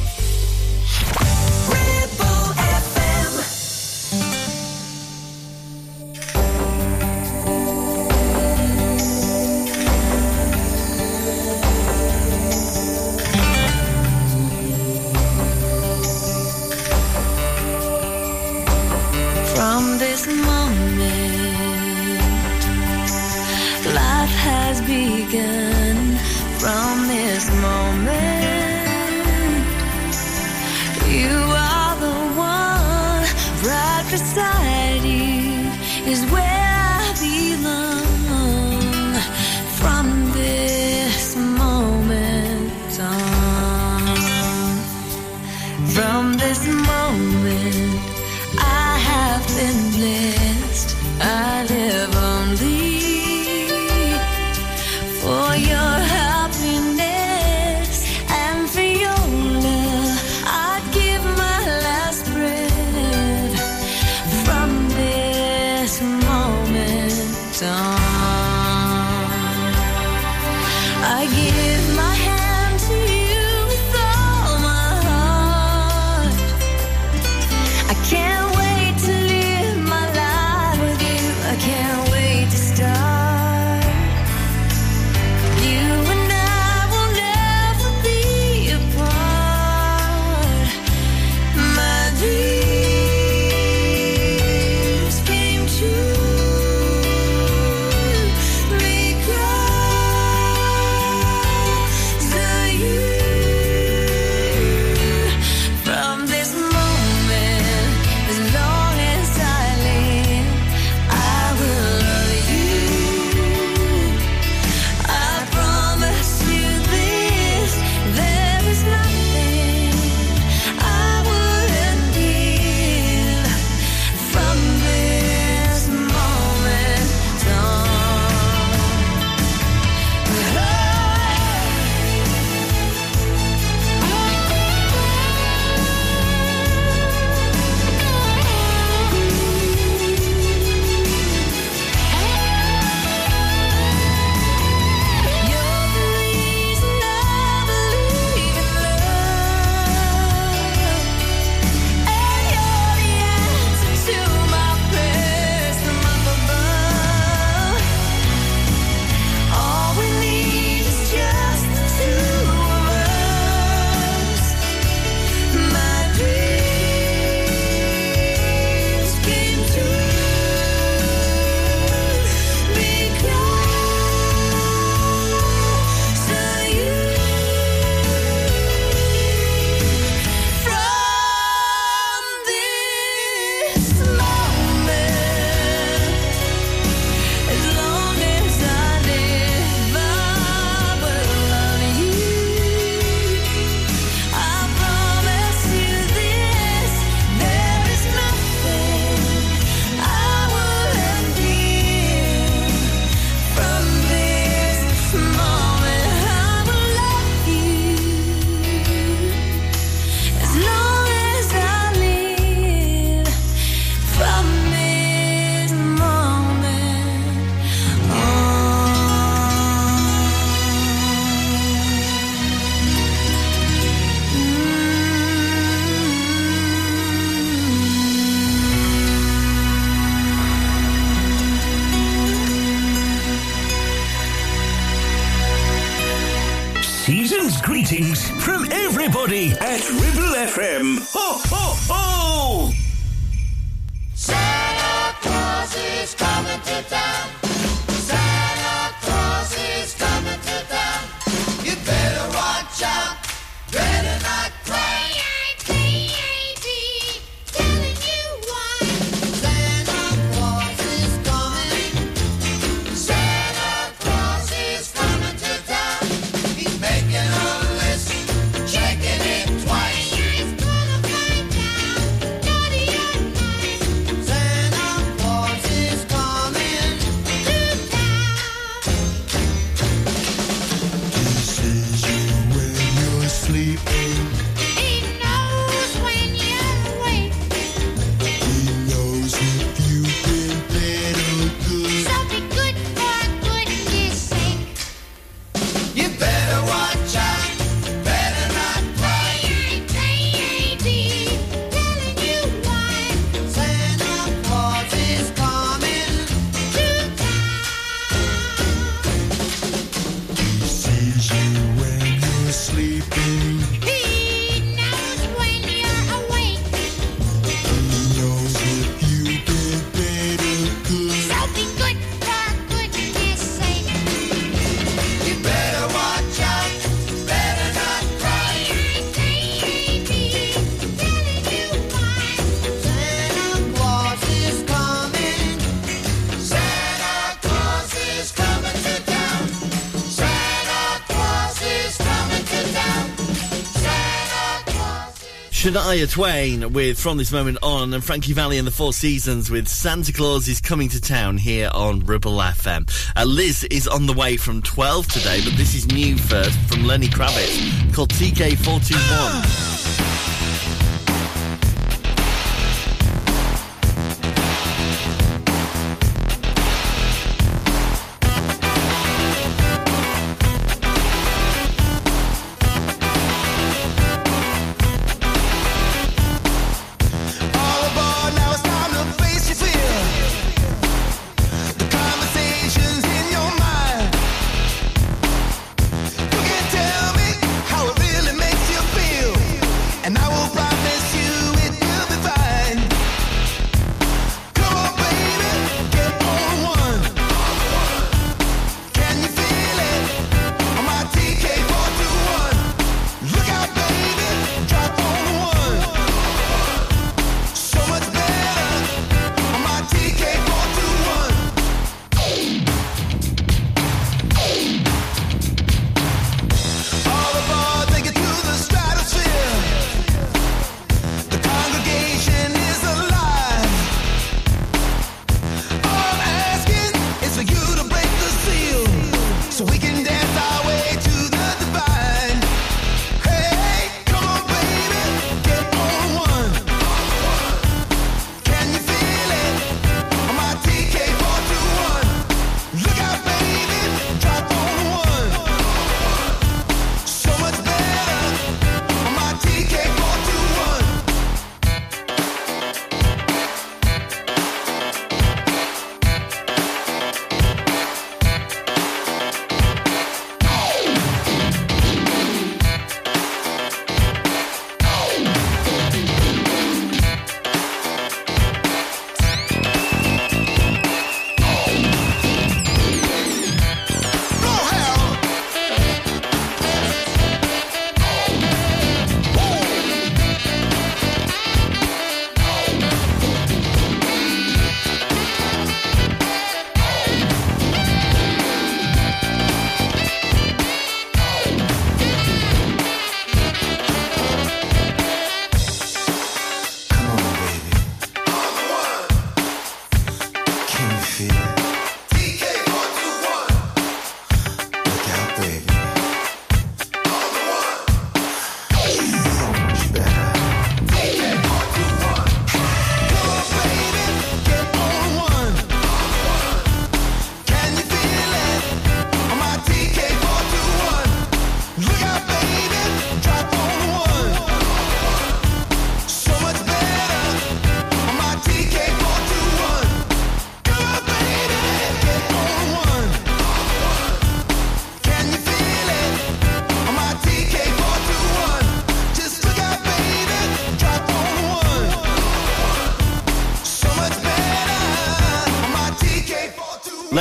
Shania Twain with From This Moment On and Frankie Valli and the Four Seasons with Santa Claus is Coming to Town here on Ribble FM. Uh, Liz is on the way from 12 today, but this is new first from Lenny Kravitz called TK421. (gasps) (gasps)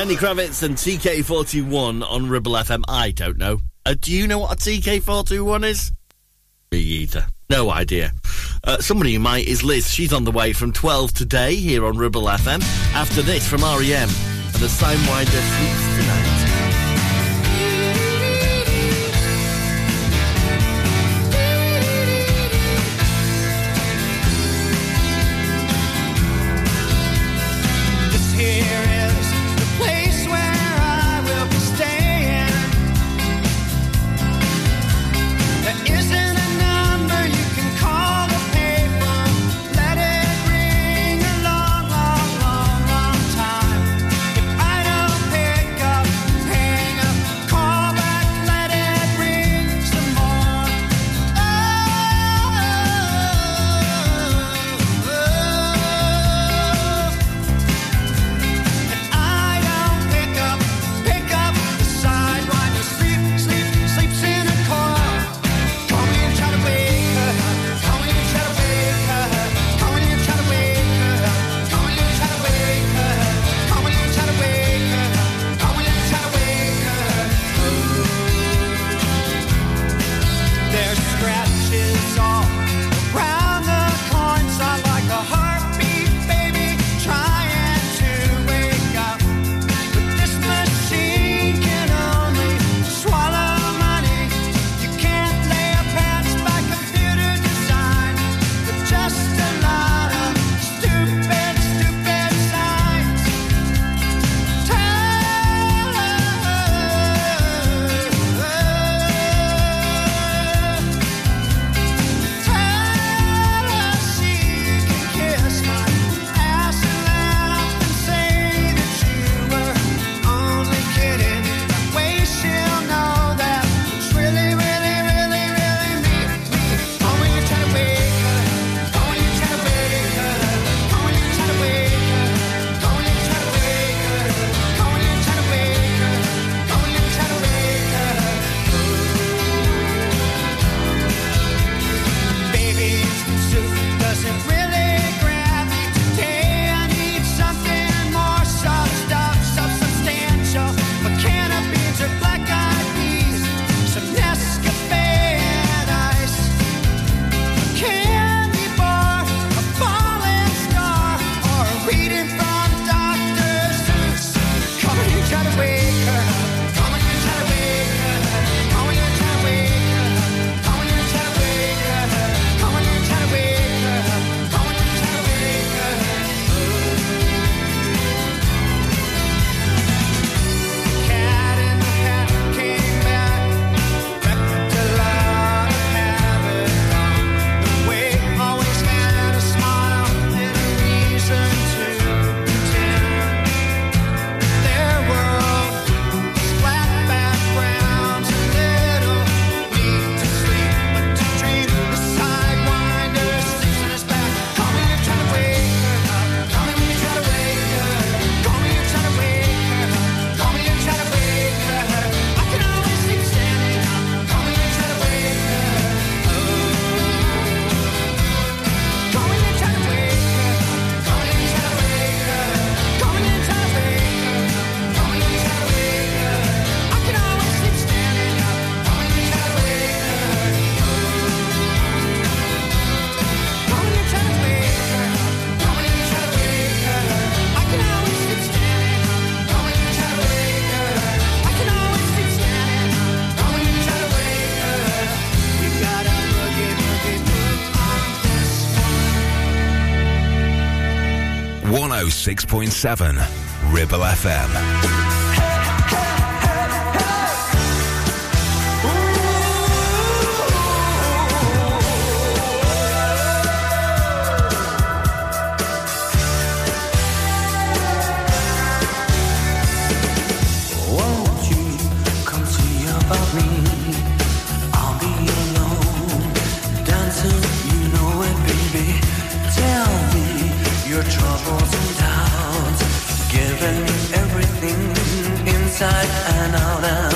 Lenny Kravitz and TK41 on Ribble FM. I don't know. Uh, do you know what a TK421 is? Me either. No idea. Uh, somebody who might is Liz. She's on the way from 12 today here on Ribble FM. After this from REM and the Sidewinder Sweet 106.7 Ribble FM. Won't you come see about me? I'll be alone, dancing, you know it, baby. Tell me your troubles inside and out and